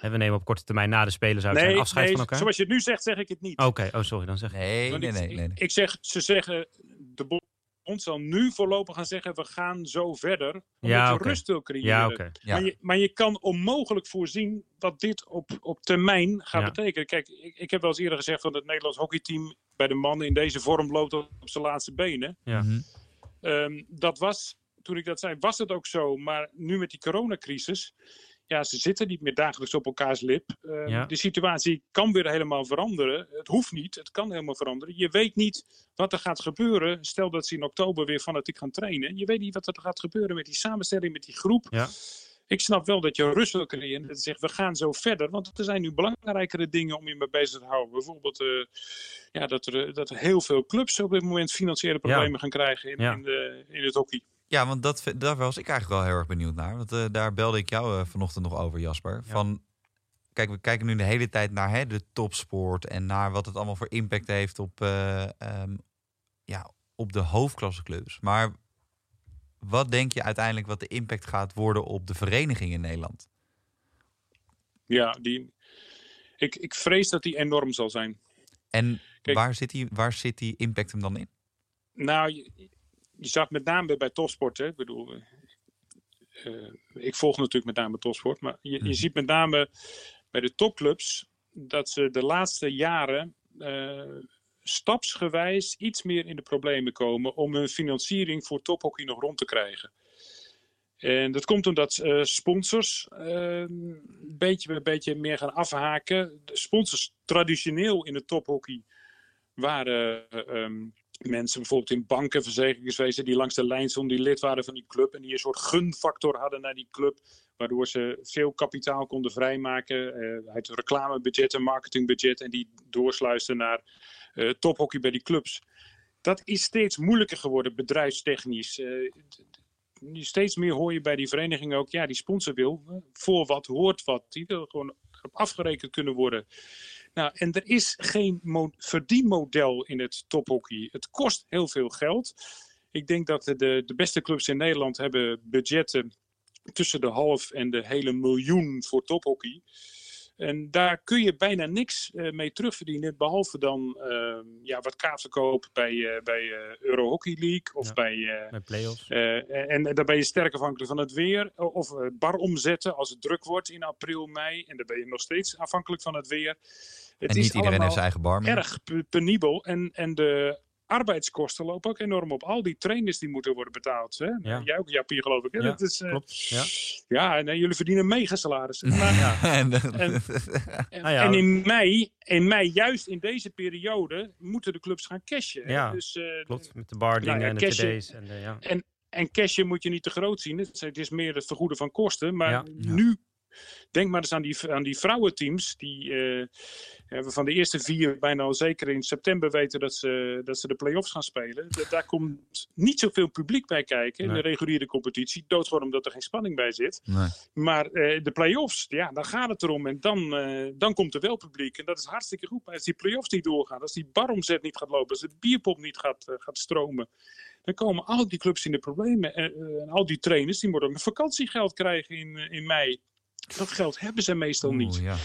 we nemen op korte termijn na de spelen zou het zijn afscheid nee van elkaar. zoals je het nu zegt, zeg ik het niet. Oké, oh sorry, dan zeg ik. Nee, nee, ik, nee, nee. nee. Ik, zeg, ze zeggen, de bond zal nu voorlopig gaan zeggen, we gaan zo verder. Omdat Ja, je rust wil creëren. Ja. Maar, je, maar je kan onmogelijk voorzien wat dit op, op termijn gaat Ja. betekenen. Kijk, ik, ik heb wel eens eerder gezegd van het Nederlands hockeyteam bij de mannen in deze vorm loopt op, op zijn laatste benen. Ja. Mhm. Ehm, dat was, toen ik dat zei, was het ook zo. Maar nu met die coronacrisis, ja, ze zitten niet meer dagelijks op elkaars lip. Ehm, Ja. De situatie kan weer helemaal veranderen. Het hoeft niet, het kan helemaal veranderen. Je weet niet wat er gaat gebeuren. Stel dat ze in oktober weer fanatiek gaan trainen. Je weet niet wat er gaat gebeuren met die samenstelling, met die groep. Ja. Ik snap wel dat je rust wil creëren. Dat je zegt, we gaan zo verder. Want er zijn nu belangrijkere dingen om je mee bezig te houden. Bijvoorbeeld eh, ja, dat, er, dat er heel veel clubs op dit moment financiële problemen gaan krijgen in, in, de, in het hockey. Ja, want dat, daar was ik eigenlijk wel heel erg benieuwd naar. Want eh, daar belde ik jou eh, vanochtend nog over, Jasper. Ja. Van, kijk, we kijken nu de hele tijd naar hè, de topsport... en naar wat het allemaal voor impact heeft op, eh, ehm, ja, op de hoofdklasseclubs. Maar wat denk je uiteindelijk wat de impact gaat worden op de vereniging in Nederland? Ja, die, ik, ik vrees dat die enorm zal zijn. En Kijk- waar, zit die, waar zit die impact hem dan in? Nou, je, zag met name bij topsport, hè. Ik bedoel, eh, eh, ik volg natuurlijk met name topsport, maar je, Mhm. je ziet met name bij de topclubs dat ze de laatste jaren eh, stapsgewijs iets meer in de problemen komen om hun financiering voor tophockey nog rond te krijgen. En dat komt omdat sponsors eh, een beetje bij beetje meer gaan afhaken. De sponsors traditioneel in het tophockey waren eh, ehm, mensen bijvoorbeeld in banken, verzekeringswezen die langs de lijn stonden, die lid waren van die club en die een soort gunfactor hadden naar die club, waardoor ze veel kapitaal konden vrijmaken uh, uit reclamebudget en marketingbudget en die doorsluisten naar uh, tophockey bij die clubs. Dat is steeds moeilijker geworden, bedrijfstechnisch. Uh, steeds meer hoor je bij die vereniging ook, ja, die sponsor wil voor wat hoort wat. Die wil gewoon afgerekend kunnen worden. Nou, en er is geen verdienmodel in het tophockey. Het kost heel veel geld. Ik denk dat de, de beste clubs in Nederland hebben budgetten tussen de half en de hele miljoen voor tophockey. En daar kun je bijna niks uh, mee terugverdienen, behalve dan uh, ja, wat kaartverkoop bij, uh, bij Euro Hockey League of Ja, bij, Met play-offs. en, en daar ben je sterk afhankelijk van het weer. Of bar omzetten als het druk wordt in april, mei. En dan ben je nog steeds afhankelijk van het weer. Het en is niet iedereen heeft allemaal zijn eigen erg pe- penibel. En, en de arbeidskosten lopen ook enorm op. Al die trainers die moeten worden betaald. Hè? Ja. Jij ook, Jaapie, geloof ik. Hè? Ja, dat is, eh, Klopt. Ja. ja, nee, jullie verdienen mega salarissen. Maar, Ja. En, En- en, Nou ja. en in, mei, in mei, juist in deze periode, moeten de clubs gaan cashen. Ja, Dus, eh, Klopt. Met de bar dingen Nou ja, en de td's. En de, ja. En cashen moet je niet te groot zien. Het is, meer het vergoeden van kosten. Maar Ja. Ja. nu, denk maar eens aan die, aan die vrouwenteams. Die we van de eerste vier bijna al zeker in september weten dat ze, dat ze de play-offs gaan spelen. Da- daar komt niet zoveel publiek bij kijken in Nee. de reguliere competitie. Doodgewoon omdat er geen spanning bij zit. nee. Maar eh, de play-offs, ja, dan gaat het erom. En dan, eh, dan komt er wel publiek. En dat is hartstikke goed. Maar als die play-offs niet doorgaan, als die baromzet niet gaat lopen, als de bierpop niet gaat, gaat stromen, dan komen al die clubs in de problemen. En, al die trainers, die moeten ook een vakantiegeld krijgen in, in mei. Dat geld hebben ze meestal niet. Ja.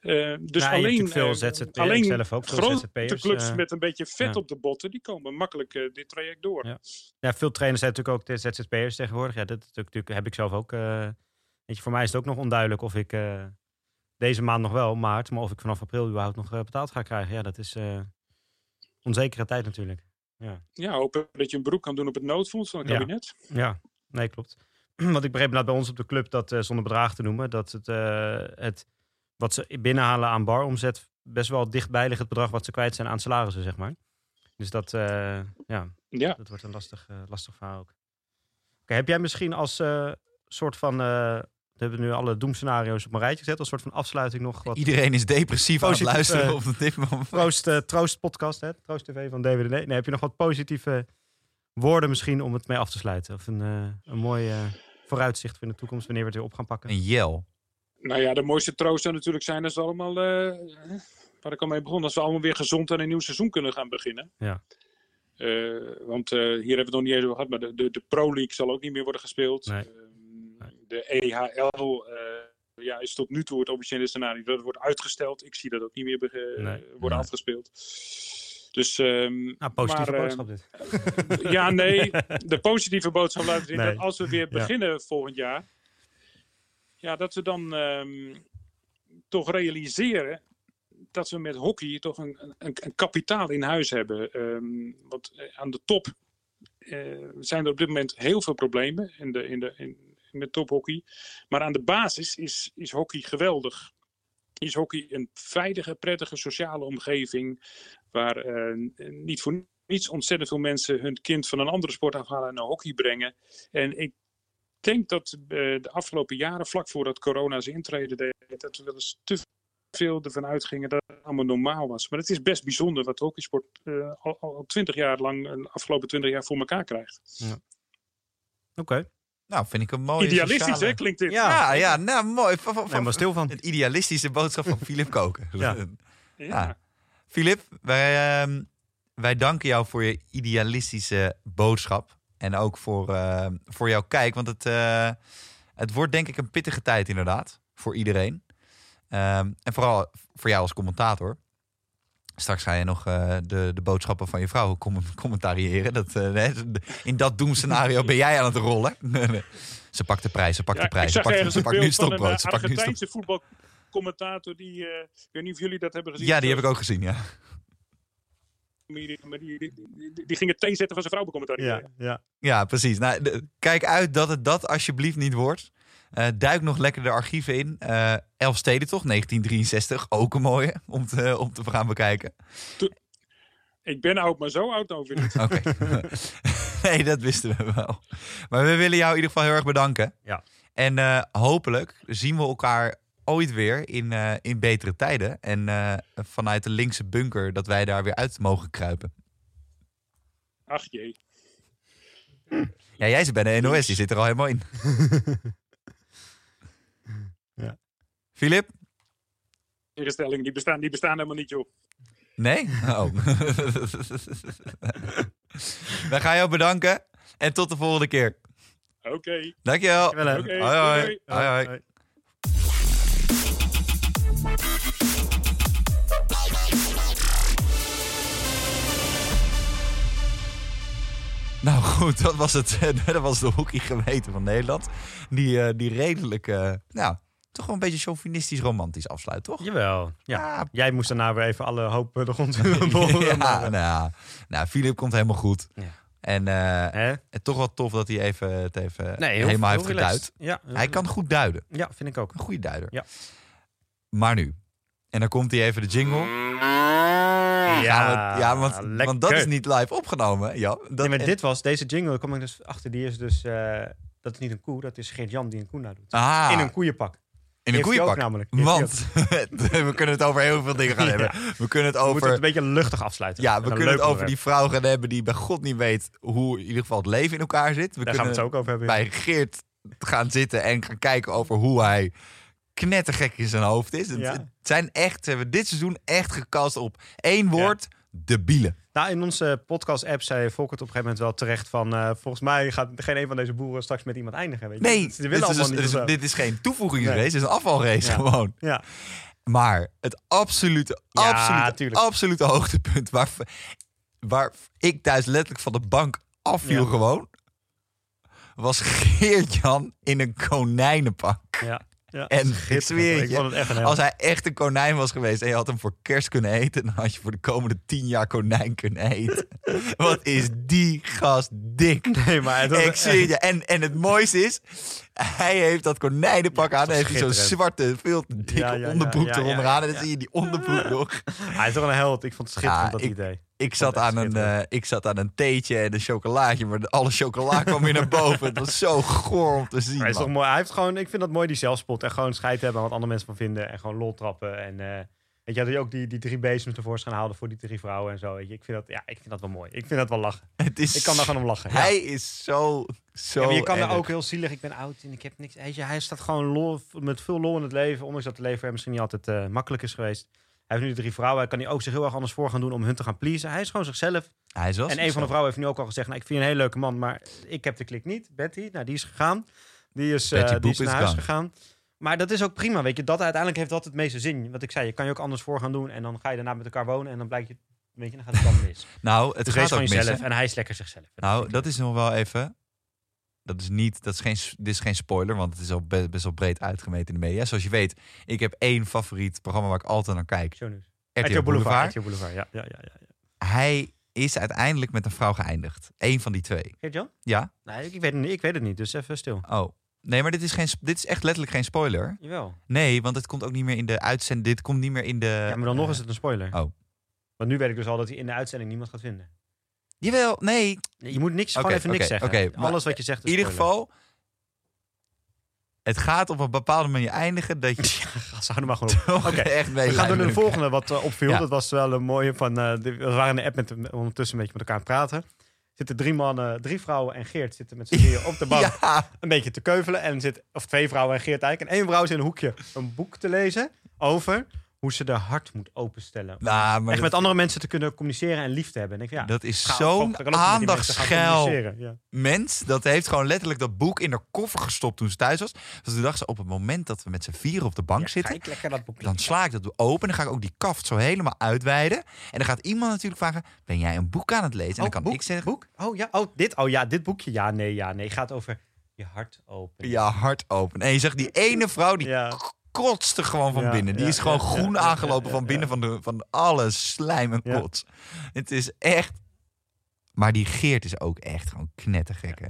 Eh, dus Nou, alleen, veel eh, ZZP'ers, alleen zelf ook grote ZZP'ers, clubs eh, met een beetje vet ja. op de botten, die komen makkelijk eh, dit traject door. Ja. Ja, veel trainers zijn natuurlijk ook de ZZP'ers tegenwoordig. Ja, dat natuurlijk, heb ik zelf ook. eh, weet je, voor mij is het ook nog onduidelijk of ik eh, deze maand nog wel, maart, maar of ik vanaf april überhaupt nog eh, betaald ga krijgen. Ja, dat is eh, onzekere tijd natuurlijk. Ja, hopen dat je een beroep kan doen op het noodfonds van het Ja. kabinet. Ja, nee, klopt. Want ik begreep bij ons op de club dat, eh, zonder bedrag te noemen, dat het, eh, het wat ze binnenhalen aan baromzet best wel dichtbij ligt het bedrag wat ze kwijt zijn aan salarissen, zeg maar. Dus dat, eh, ja, Ja. dat wordt een lastig, eh, lastig verhaal ook. Oké, heb jij misschien als eh, soort van, eh, we hebben nu alle doemscenario's op een rijtje gezet, als soort van afsluiting nog wat Iedereen is depressief aan het Positief, luisteren op dit moment. troost, eh, troost podcast, hè? Troost TV van DWD. Nee, heb je nog wat positieve woorden misschien om het mee af te sluiten? Of een, eh, een mooi eh, vooruitzicht voor in de toekomst, wanneer we het weer op gaan pakken? Een jel. Nou ja, de mooiste troost zou natuurlijk zijn als we allemaal, eh, waar ik al mee begon, als we allemaal weer gezond aan een nieuw seizoen kunnen gaan beginnen. Ja. Eh, want eh, hier hebben we het nog niet eens over gehad, maar de, de, de Pro League zal ook niet meer worden gespeeld. Nee. Ehm, De EHL eh, ja, is tot nu toe het officiële scenario dat het wordt uitgesteld. Ik zie dat ook niet meer Nee. worden Nee. afgespeeld. Dus ehm, Nou, positieve maar, eh, boodschap dit. ja, nee. De positieve boodschap luidt erin Nee. dat als we weer Ja. beginnen volgend jaar, ja, dat we dan ehm, toch realiseren dat we met hockey toch een, een, een kapitaal in huis hebben. Ehm, want eh, aan de top eh, zijn er op dit moment heel veel problemen in de, in de, in, met tophockey. Maar aan de basis is, is hockey geweldig. Is hockey een veilige, prettige sociale omgeving waar eh, niet voor niets ontzettend veel mensen hun kind van een andere sport afhalen en naar hockey brengen. En ik denk dat eh, de afgelopen jaren, vlak voordat corona zijn intrede deed, dat we wel eens te veel ervan uitgingen dat het allemaal normaal was. Maar het is best bijzonder wat de hockeysport eh, al, al 20 jaar lang, de afgelopen 20 jaar voor elkaar krijgt. Oké. Nou, vind ik een mooie Idealistisch, sociale- hè, klinkt dit? Ja. Ja, ja, nou mooi. Van, van, Nee, maar stil van. het idealistische boodschap van Philip Koken. Ja. Ja. Filip, wij, ehm, wij danken jou voor je idealistische boodschap. En ook voor, eh, voor jouw kijk. Want het, eh, het wordt denk ik een pittige tijd inderdaad. Voor iedereen. Ehm, en vooral voor jou als commentator. Straks ga je nog eh, de, de boodschappen van je vrouw com commentariëren. Dat, eh, in dat doemscenario ben jij aan het rollen. ze pakt de prijs, ze pakt Ja, de prijs. Ze pakt, ze pakt nu stokbrood. Ze pakt nu stok... Argentijnse voetbalcommentator die, eh, ik weet niet of jullie dat hebben gezien. Ja, die heb ik ook gezien, ja. Maar die, die, die, die ging het thee zetten van zijn vrouw becommentariëren. Ja, ja. Ja, precies. Nou, de- kijk uit dat het dat alsjeblieft niet wordt. Eh, duik nog lekker de archieven in. Eh Elf steden toch? 1963. Ook een mooie om te, om te gaan bekijken. Ik ben oud, maar zo oud weer niet. Oké. nee, dat wisten we wel. Maar we willen jou in ieder geval heel erg bedanken. Ja. En eh, hopelijk zien we elkaar ooit weer in, eh, in betere tijden. En eh, vanuit de linkse bunker dat wij daar weer uit mogen kruipen. Ach jee. Ja, jij zit bij de NOS, die zit er al helemaal in. Ja. Filip? Tegenstellingen, die bestaan, die bestaan helemaal niet, joh. Nee? Oh. Dan ga je jou bedanken. En tot de volgende keer. Oké. Dankjewel. Hoi. Hoi, hoi. Hoi. Nou goed, dat was, het, dat was de hockey geweten van Nederland. Die, eh, die redelijk, eh, nou, toch wel een beetje chauvinistisch romantisch afsluit, toch? Jawel. Ja. Ja. Jij moest daarna weer even alle hoop de grond ja, maar, eh, nou, nou, Filip komt helemaal goed. Ja. En eh, toch wel tof dat hij even, het even Nee, heel, helemaal heel heeft geduid. Ja, Hij kan goed duiden. Ja, vind ik ook. Een goede duider. Ja. Maar nu. En dan komt hij even de jingle. Ja, ja want, lekker. want dat is niet live opgenomen. Ja, dat, Nee, maar en- dit was, deze jingle, kom ik dus achter, die is dus, eh, dat is niet een koe, dat is Geert-Jan die een koe nadoet. ah, In een koeienpak. in een heeft hij ook koeienpak. namelijk. Heeft Want we kunnen het over heel veel dingen gaan Ja. hebben. We kunnen het ook. We moeten over... het een beetje luchtig afsluiten. Ja, we kunnen het over die vrouw gaan hebben die bij God niet weet hoe in ieder geval het leven in elkaar zit. We Daar gaan we kunnen het ook over hebben. bij Geert gaan zitten en gaan kijken over hoe hij knettergek in zijn hoofd is. Het, Ja. het zijn echt, ze hebben dit seizoen echt gekast op één woord, debielen. Nou, in onze podcast-app zei Volkert op een gegeven moment wel terecht van... eh, volgens mij gaat geen een van deze boeren straks met iemand eindigen. Weet je? Nee, Ze willen dit, is, niet dit, is, zo. dit is geen toevoegingsrace, Nee. dit is een afvalrace Ja. gewoon. Ja, Maar het absolute, absolute, absolute hoogtepunt waar, waar ik thuis letterlijk van de bank afviel gewoon, was Geert-Jan in een konijnenpak. ja. Ja. En ik zweer je. Als hij echt een konijn was geweest en je had hem voor kerst kunnen eten, dan had je voor de komende tien jaar konijn kunnen eten. Wat is die gast dik? Nee, maar het Ik zie je. En, en het mooiste is, hij heeft dat konijnenpak aan. is heeft hij zo'n zwarte, veel te dikke onderbroek eronder aan. En dan zie je die onderbroek nog. Hij is toch een held. Ik vond het schitterend, dat ik- idee. Ik zat, aan een, eh, ik zat aan een theetje en een chocolaatje. Maar alle chocola kwam weer naar boven. Het was zo goor om te zien. Hij is toch mooi. Hij heeft gewoon, ik vind dat mooi, die zelfspot. En gewoon scheid hebben aan wat andere mensen van vinden. En gewoon lol trappen. En eh, weet je, dat hij ook die, die drie bezems tevoorschijn haalde voor die drie vrouwen en zo. Weet je. Ik, vind dat, ja, ik vind dat wel mooi. Ik vind dat wel lachen. Het is, Ik kan daar gewoon om lachen. ja. Hij is zo, zo Ja, je kan er ook heel zielig. Ik ben oud en ik heb niks. Weet je, hij staat gewoon lol, met veel lol in het leven. Ondanks dat het leven hem misschien niet altijd eh, makkelijk is geweest. Hij heeft nu drie vrouwen. Hij kan hij ook zich heel erg anders voor gaan doen om hun te gaan pleasen. Hij is gewoon zichzelf. Hij is En een van de vrouwen heeft nu ook al gezegd: nou, Ik vind je een hele leuke man, maar ik heb de klik niet. Betty, nou, die is gegaan. Die is, Betty die is naar is huis gone. gegaan. Maar dat is ook prima, weet je. Dat uiteindelijk heeft dat het meeste zin. Wat ik zei, je kan je ook anders voor gaan doen. En dan ga je daarna met elkaar wonen. En dan blijkt je, weet je, dan gaat het dan mis. Nou, het dus gaat ook mis. hè? En hij is lekker zichzelf. Nou, dat is nog wel even. Dat is niet, dat is geen, dit is geen spoiler, want het is al be- best wel breed uitgemeten in de media. Zoals je weet, ik heb één favoriet programma waar ik altijd naar kijk. shownieuws. RTL RTL Boulevard. RTL Boulevard, ja. ja, ja, ja. Hij is uiteindelijk met een vrouw geëindigd. Eén van die twee. Geert-Jan? Ja? Nee, ik weet, het niet, ik weet het niet, dus even stil. Oh. Nee, maar dit is, geen, dit is echt letterlijk geen spoiler. Jawel. Nee, want het komt ook niet meer in de uitzending. Dit komt niet meer in de... Ja, maar dan nog is het een spoiler. oh. Want nu weet ik dus al dat hij in de uitzending niemand gaat vinden. Jawel, nee. Nee, je moet niks, gewoon even niks zeggen. Alles wat je zegt In is ieder spoiler. geval... Het gaat op een bepaalde manier eindigen dat je Ja, ze houden maar gewoon op. Oké, echt We gaan door naar de volgende wat eh, opviel. Ja. Dat was wel een mooie van. eh, we waren in de app met, ondertussen een beetje met elkaar aan het praten. Zitten drie mannen, drie vrouwen en Geert zitten met z'n drieën op de bank Ja, een beetje te keuvelen. En zit, of twee vrouwen en Geert eigenlijk. En één vrouw zit in een hoekje een boek te lezen over hoe ze de hart moet openstellen. Om nou, echt dat, met andere mensen te kunnen communiceren en lief te hebben. En ik, ja, dat is zo'n aandachtsgeil. Ja. mens. Dat heeft gewoon letterlijk dat boek in haar koffer gestopt toen ze thuis was. Dus toen dacht ze, op het moment dat we met z'n vier op de bank Ja, zitten... dat boek Dan sla ik dat open. Dan ga ik ook die kaft zo helemaal uitweiden. En dan gaat iemand natuurlijk vragen: Ben jij een boek aan het lezen? En dan Oh, kan boek, ik zeggen: boek? Oh ja, oh, dit, oh ja, dit boekje. Ja, nee, ja, nee. Gaat over je hart open. Ja, hart open. En je zegt: Die ene vrouw die Ja. Kotste gewoon van Ja, binnen. Die ja, is gewoon ja, groen aangelopen van binnen van, de, van alle slijm en kots. Het is echt. Maar die Geert is ook echt gewoon knettergek. Hè?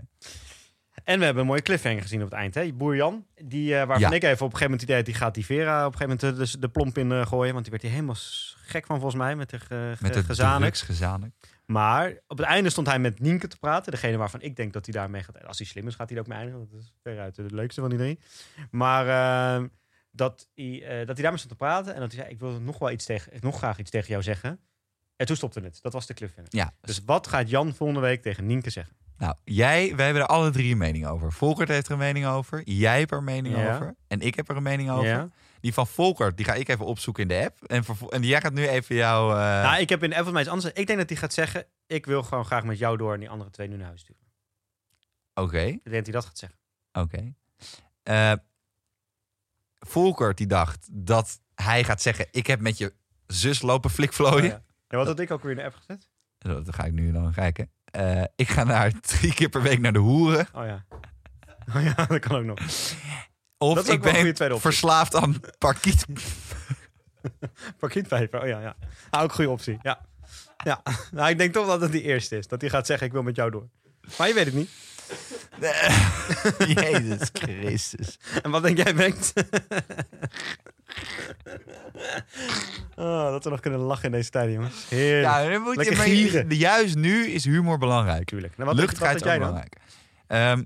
En we hebben een mooie cliffhanger gezien op het eind. Hè? Boer Jan, die, eh, waarvan ik even op een gegeven moment het idee had... die gaat die Vera op een gegeven moment de, de, de plomp in eh, gooien. Want die werd hier helemaal gek van volgens mij met de ge, Met de gezanik. Maar op het einde stond hij met Nienke te praten. Degene waarvan ik denk dat hij daarmee gaat... Als hij slim is, gaat hij er ook mee eindigen. Dat is veruit de leukste van die drie. Maar eh, dat, hij, eh, dat hij daarmee stond te praten. En dat hij zei, ik wil nog wel iets tegen, nog graag iets tegen jou zeggen. En toen stopte het. Dat was de cliffhanger. Ja, Dus wat gaat Jan volgende week tegen Nienke zeggen? Nou, jij, wij hebben er alle drie een mening over. Volkert heeft er een mening over. Jij hebt er een mening Ja. over. En ik heb er een mening over. Ja? Die van Volkert, die ga ik even opzoeken in de app. En, en jij gaat nu even jouw... eh, Nou, ik heb in de app van mij iets anders. Ik denk dat hij gaat zeggen: Ik wil gewoon graag met jou door en die andere twee nu naar huis sturen. Oké, Ik denk dat hij dat gaat zeggen. oké. Eh, Volkert die dacht dat hij gaat zeggen... ik heb met je zus lopen flikvlooien. Oh, ja. Ja, wat had ik ook weer in de app gezet? Dat ga ik nu dan kijken. Eh, ik ga naar drie keer per week naar de hoeren. Oh ja. Oh ja, dat kan ook nog. Of Dat ik ben verslaafd aan parkiet. Parkietvijver. Oh ja, ja. Ah, ook een goede optie. Ja. Ja. Nou, ik denk toch dat het die eerste is. Dat hij gaat zeggen: Ik wil met jou door. Maar je weet het niet. Jezus Christus. En wat denk jij, Bengt? oh, dat we nog kunnen lachen in deze tijd, jongens. Heerlijk. Ja, dan moet Lekker gieren. je- juist nu is humor belangrijk. Tuurlijk. Nou, wat, Luchtigheid is jij belangrijk. Ehm,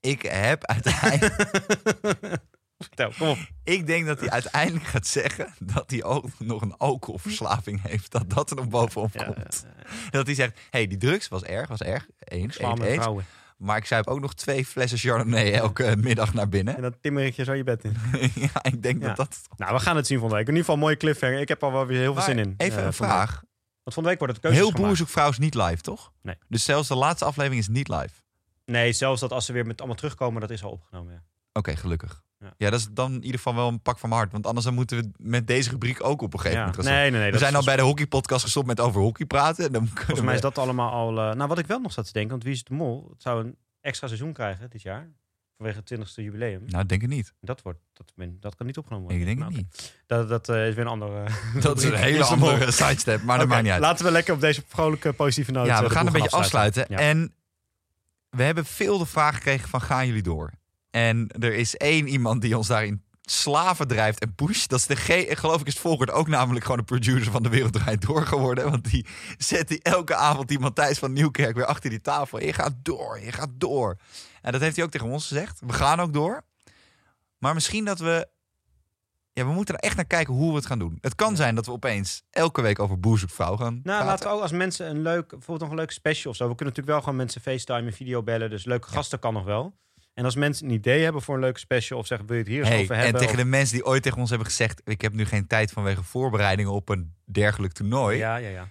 ik heb uiteindelijk... Vertel, kom op. ik denk dat hij uiteindelijk gaat zeggen dat hij ook nog een alcoholverslaving heeft. Dat dat er nog bovenop Ja, komt. Dat hij zegt, hey, die drugs was erg, was erg. Eens, eens, met eens. vrouwen. Maar ik zuip ook nog twee flessen Chardonnay elke middag naar binnen. En dan timmer ik je zo je bed in. ja, ik denk Ja. dat dat... Nou, we gaan het zien volgende week. In ieder geval een mooie cliffhanger. Ik heb al wel weer heel veel zin in. Even eh, een week. vraag. Want volgende week wordt het keuzes Heel. Boer zoekt vrouw is niet live, toch? Nee. Dus zelfs de laatste aflevering is niet live. Nee, zelfs dat als ze weer met allemaal terugkomen, dat is al opgenomen. Ja. Oké, gelukkig. Ja. Ja. dat is dan in ieder geval wel een pak van mijn hart. Want anders dan moeten we met deze rubriek ook op een gegeven Ja. moment gaan Nee, nee, nee. We zijn al bij de hockeypodcast gestopt met over hockey praten. En Dan Volgens mij is dat allemaal al... eh, nou, wat ik wel nog zat te denken, want Wie is het de Mol? Het zou een extra seizoen krijgen dit jaar. Vanwege het 20ste jubileum. Nou, denk ik niet. Dat, wordt, dat, dat kan niet opgenomen Ik worden. denk het Nou, niet. Dat, dat eh, is weer een andere... Dat is een hele andere sidestep, maar dat maakt niet uit. Laten we lekker op deze vrolijke, positieve noot Ja, eh, we gaan een beetje afsluiten. Ja. En we hebben veel de vraag gekregen van gaan jullie door? En er is één iemand die ons daarin slaven drijft en pusht. Dat is de G, geloof ik is Volkert ook namelijk gewoon de producer van de Wereld Draait Door geworden. Want die zet die elke avond die Matthijs van Nieuwkerk weer achter die tafel. Je gaat door, je gaat door. En dat heeft hij ook tegen ons gezegd. We gaan ook door. Maar misschien dat we... Ja, we moeten er echt naar kijken hoe we het gaan doen. Het kan zijn dat we opeens elke week over boerzoekvrouw gaan Nou, praten. laten we ook als mensen een leuk, bijvoorbeeld nog een leuke special of zo. We kunnen natuurlijk wel gewoon mensen FaceTime en video bellen. Dus leuke gasten kan nog wel. En als mensen een idee hebben voor een leuke special of zeggen, wil je het hier eens Hey, over en hebben? tegen of- de mensen die ooit tegen ons hebben gezegd... ik heb nu geen tijd vanwege voorbereidingen op een dergelijk toernooi. Ja, ja, ja.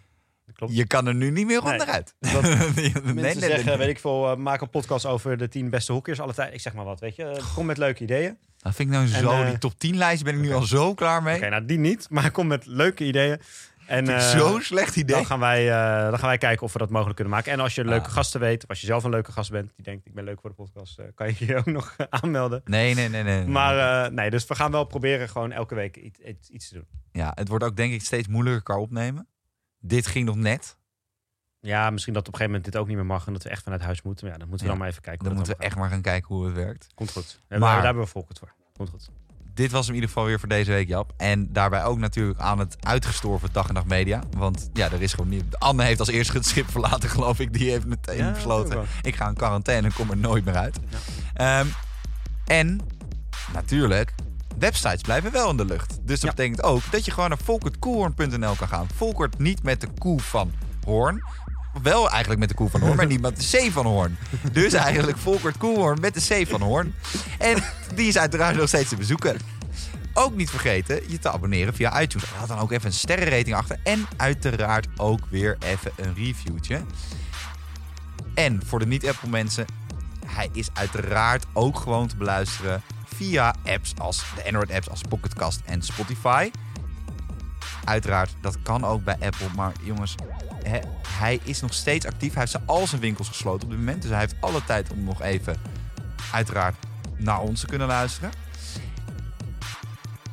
Klopt. Je kan er nu niet meer Nee. onderuit. Dat nee, Mensen nee, zeggen, weet ik veel, eh, maak een podcast over de tien beste hockeyers alle tijd. Ik zeg maar wat, weet je. Eh, Kom met leuke ideeën. Dat vind ik nou En, zo, eh, die top 10 lijst ben ik nu al zo klaar mee. Oké, nou die niet, maar kom met leuke ideeën. En eh, Zo'n slecht idee. dan, gaan wij, eh, dan gaan wij kijken of we dat mogelijk kunnen maken. En als je leuke Ah. gasten weet, of als je zelf een leuke gast bent, die denkt ik ben leuk voor de podcast, eh, kan je je ook nog aanmelden. Nee, nee, nee, nee. Maar eh, nee, dus we gaan wel proberen gewoon elke week iets, iets, iets te doen. ja, het wordt ook denk ik steeds moeilijker elkaar opnemen. Dit ging nog net. Ja, misschien dat op een gegeven moment dit ook niet meer mag en dat we echt vanuit huis moeten. Maar ja, dan moeten we Ja, dan maar even kijken. Dan moeten we echt maar gaan kijken hoe het werkt. Komt goed. Maar- Maar, daar hebben we volk voor. Komt goed. Dit was hem in ieder geval weer voor deze week, Jap. En daarbij ook natuurlijk aan het uitgestorven Dag en Nacht Media. Want ja, er is gewoon niet... Anne heeft als eerste het schip verlaten, geloof ik. Die heeft meteen Ja, besloten... ik ga in quarantaine en kom er nooit meer uit. Ehm, en natuurlijk, websites blijven wel in de lucht. Dus dat Ja. betekent ook dat je gewoon naar volkertkoelhoorn.nl kan gaan. Volkert niet met de koe van Hoorn. Wel eigenlijk met de koe van Hoorn, maar niet met de C van Hoorn. Dus eigenlijk Volkert Koelhoorn met de C van Hoorn. En die is uiteraard nog steeds te bezoeken. Ook niet vergeten je te abonneren via iTunes. Laat dan ook even een sterrenrating achter. En uiteraard ook weer even een reviewtje. En voor de niet-Apple mensen, hij is uiteraard ook gewoon te beluisteren via apps als de Android apps als Pocketcast en Spotify. Uiteraard, dat kan ook bij Apple, maar jongens, hij is nog steeds actief. Hij heeft zijn- al zijn winkels gesloten op dit moment, dus hij heeft alle tijd om nog even, uiteraard, naar ons te kunnen luisteren.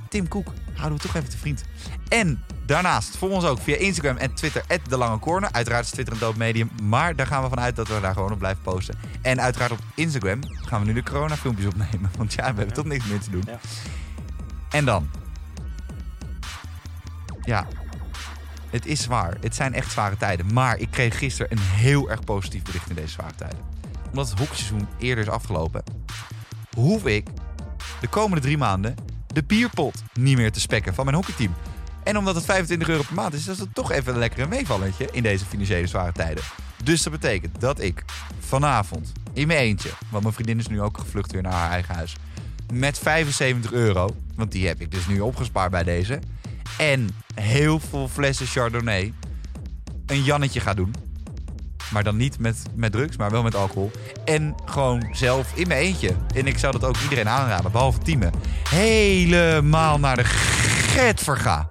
Tim Cook, houden we toch even te vriend. En Daarnaast volg ons ook via Instagram en Twitter, De Lange Corner. Uiteraard is Twitter een dood medium, maar daar gaan we vanuit dat we daar gewoon op blijven posten. En uiteraard op Instagram gaan we nu de corona-filmpjes opnemen. Want ja, we hebben toch niks meer te doen. Ja. En dan. Ja, het is zwaar. Het zijn echt zware tijden. Maar ik kreeg gisteren een heel erg positief bericht in deze zware tijden. Omdat het hockeyseizoen eerder is afgelopen, hoef ik de komende drie maanden de bierpot niet meer te spekken van mijn hockeyteam. En omdat het 25 euro per maand is, is dat toch even een lekkere meevalletje in deze financiële zware tijden. Dus dat betekent dat ik vanavond in mijn eentje, want mijn vriendin is nu ook gevlucht weer naar haar eigen huis, met 75 euro, want die heb ik dus nu opgespaard bij deze, en heel veel flessen Chardonnay een Jannetje ga doen. Maar dan niet met, met drugs, maar wel met alcohol. En gewoon zelf in mijn eentje. En ik zou dat ook iedereen aanraden, behalve Tieme. Helemaal naar de get verga.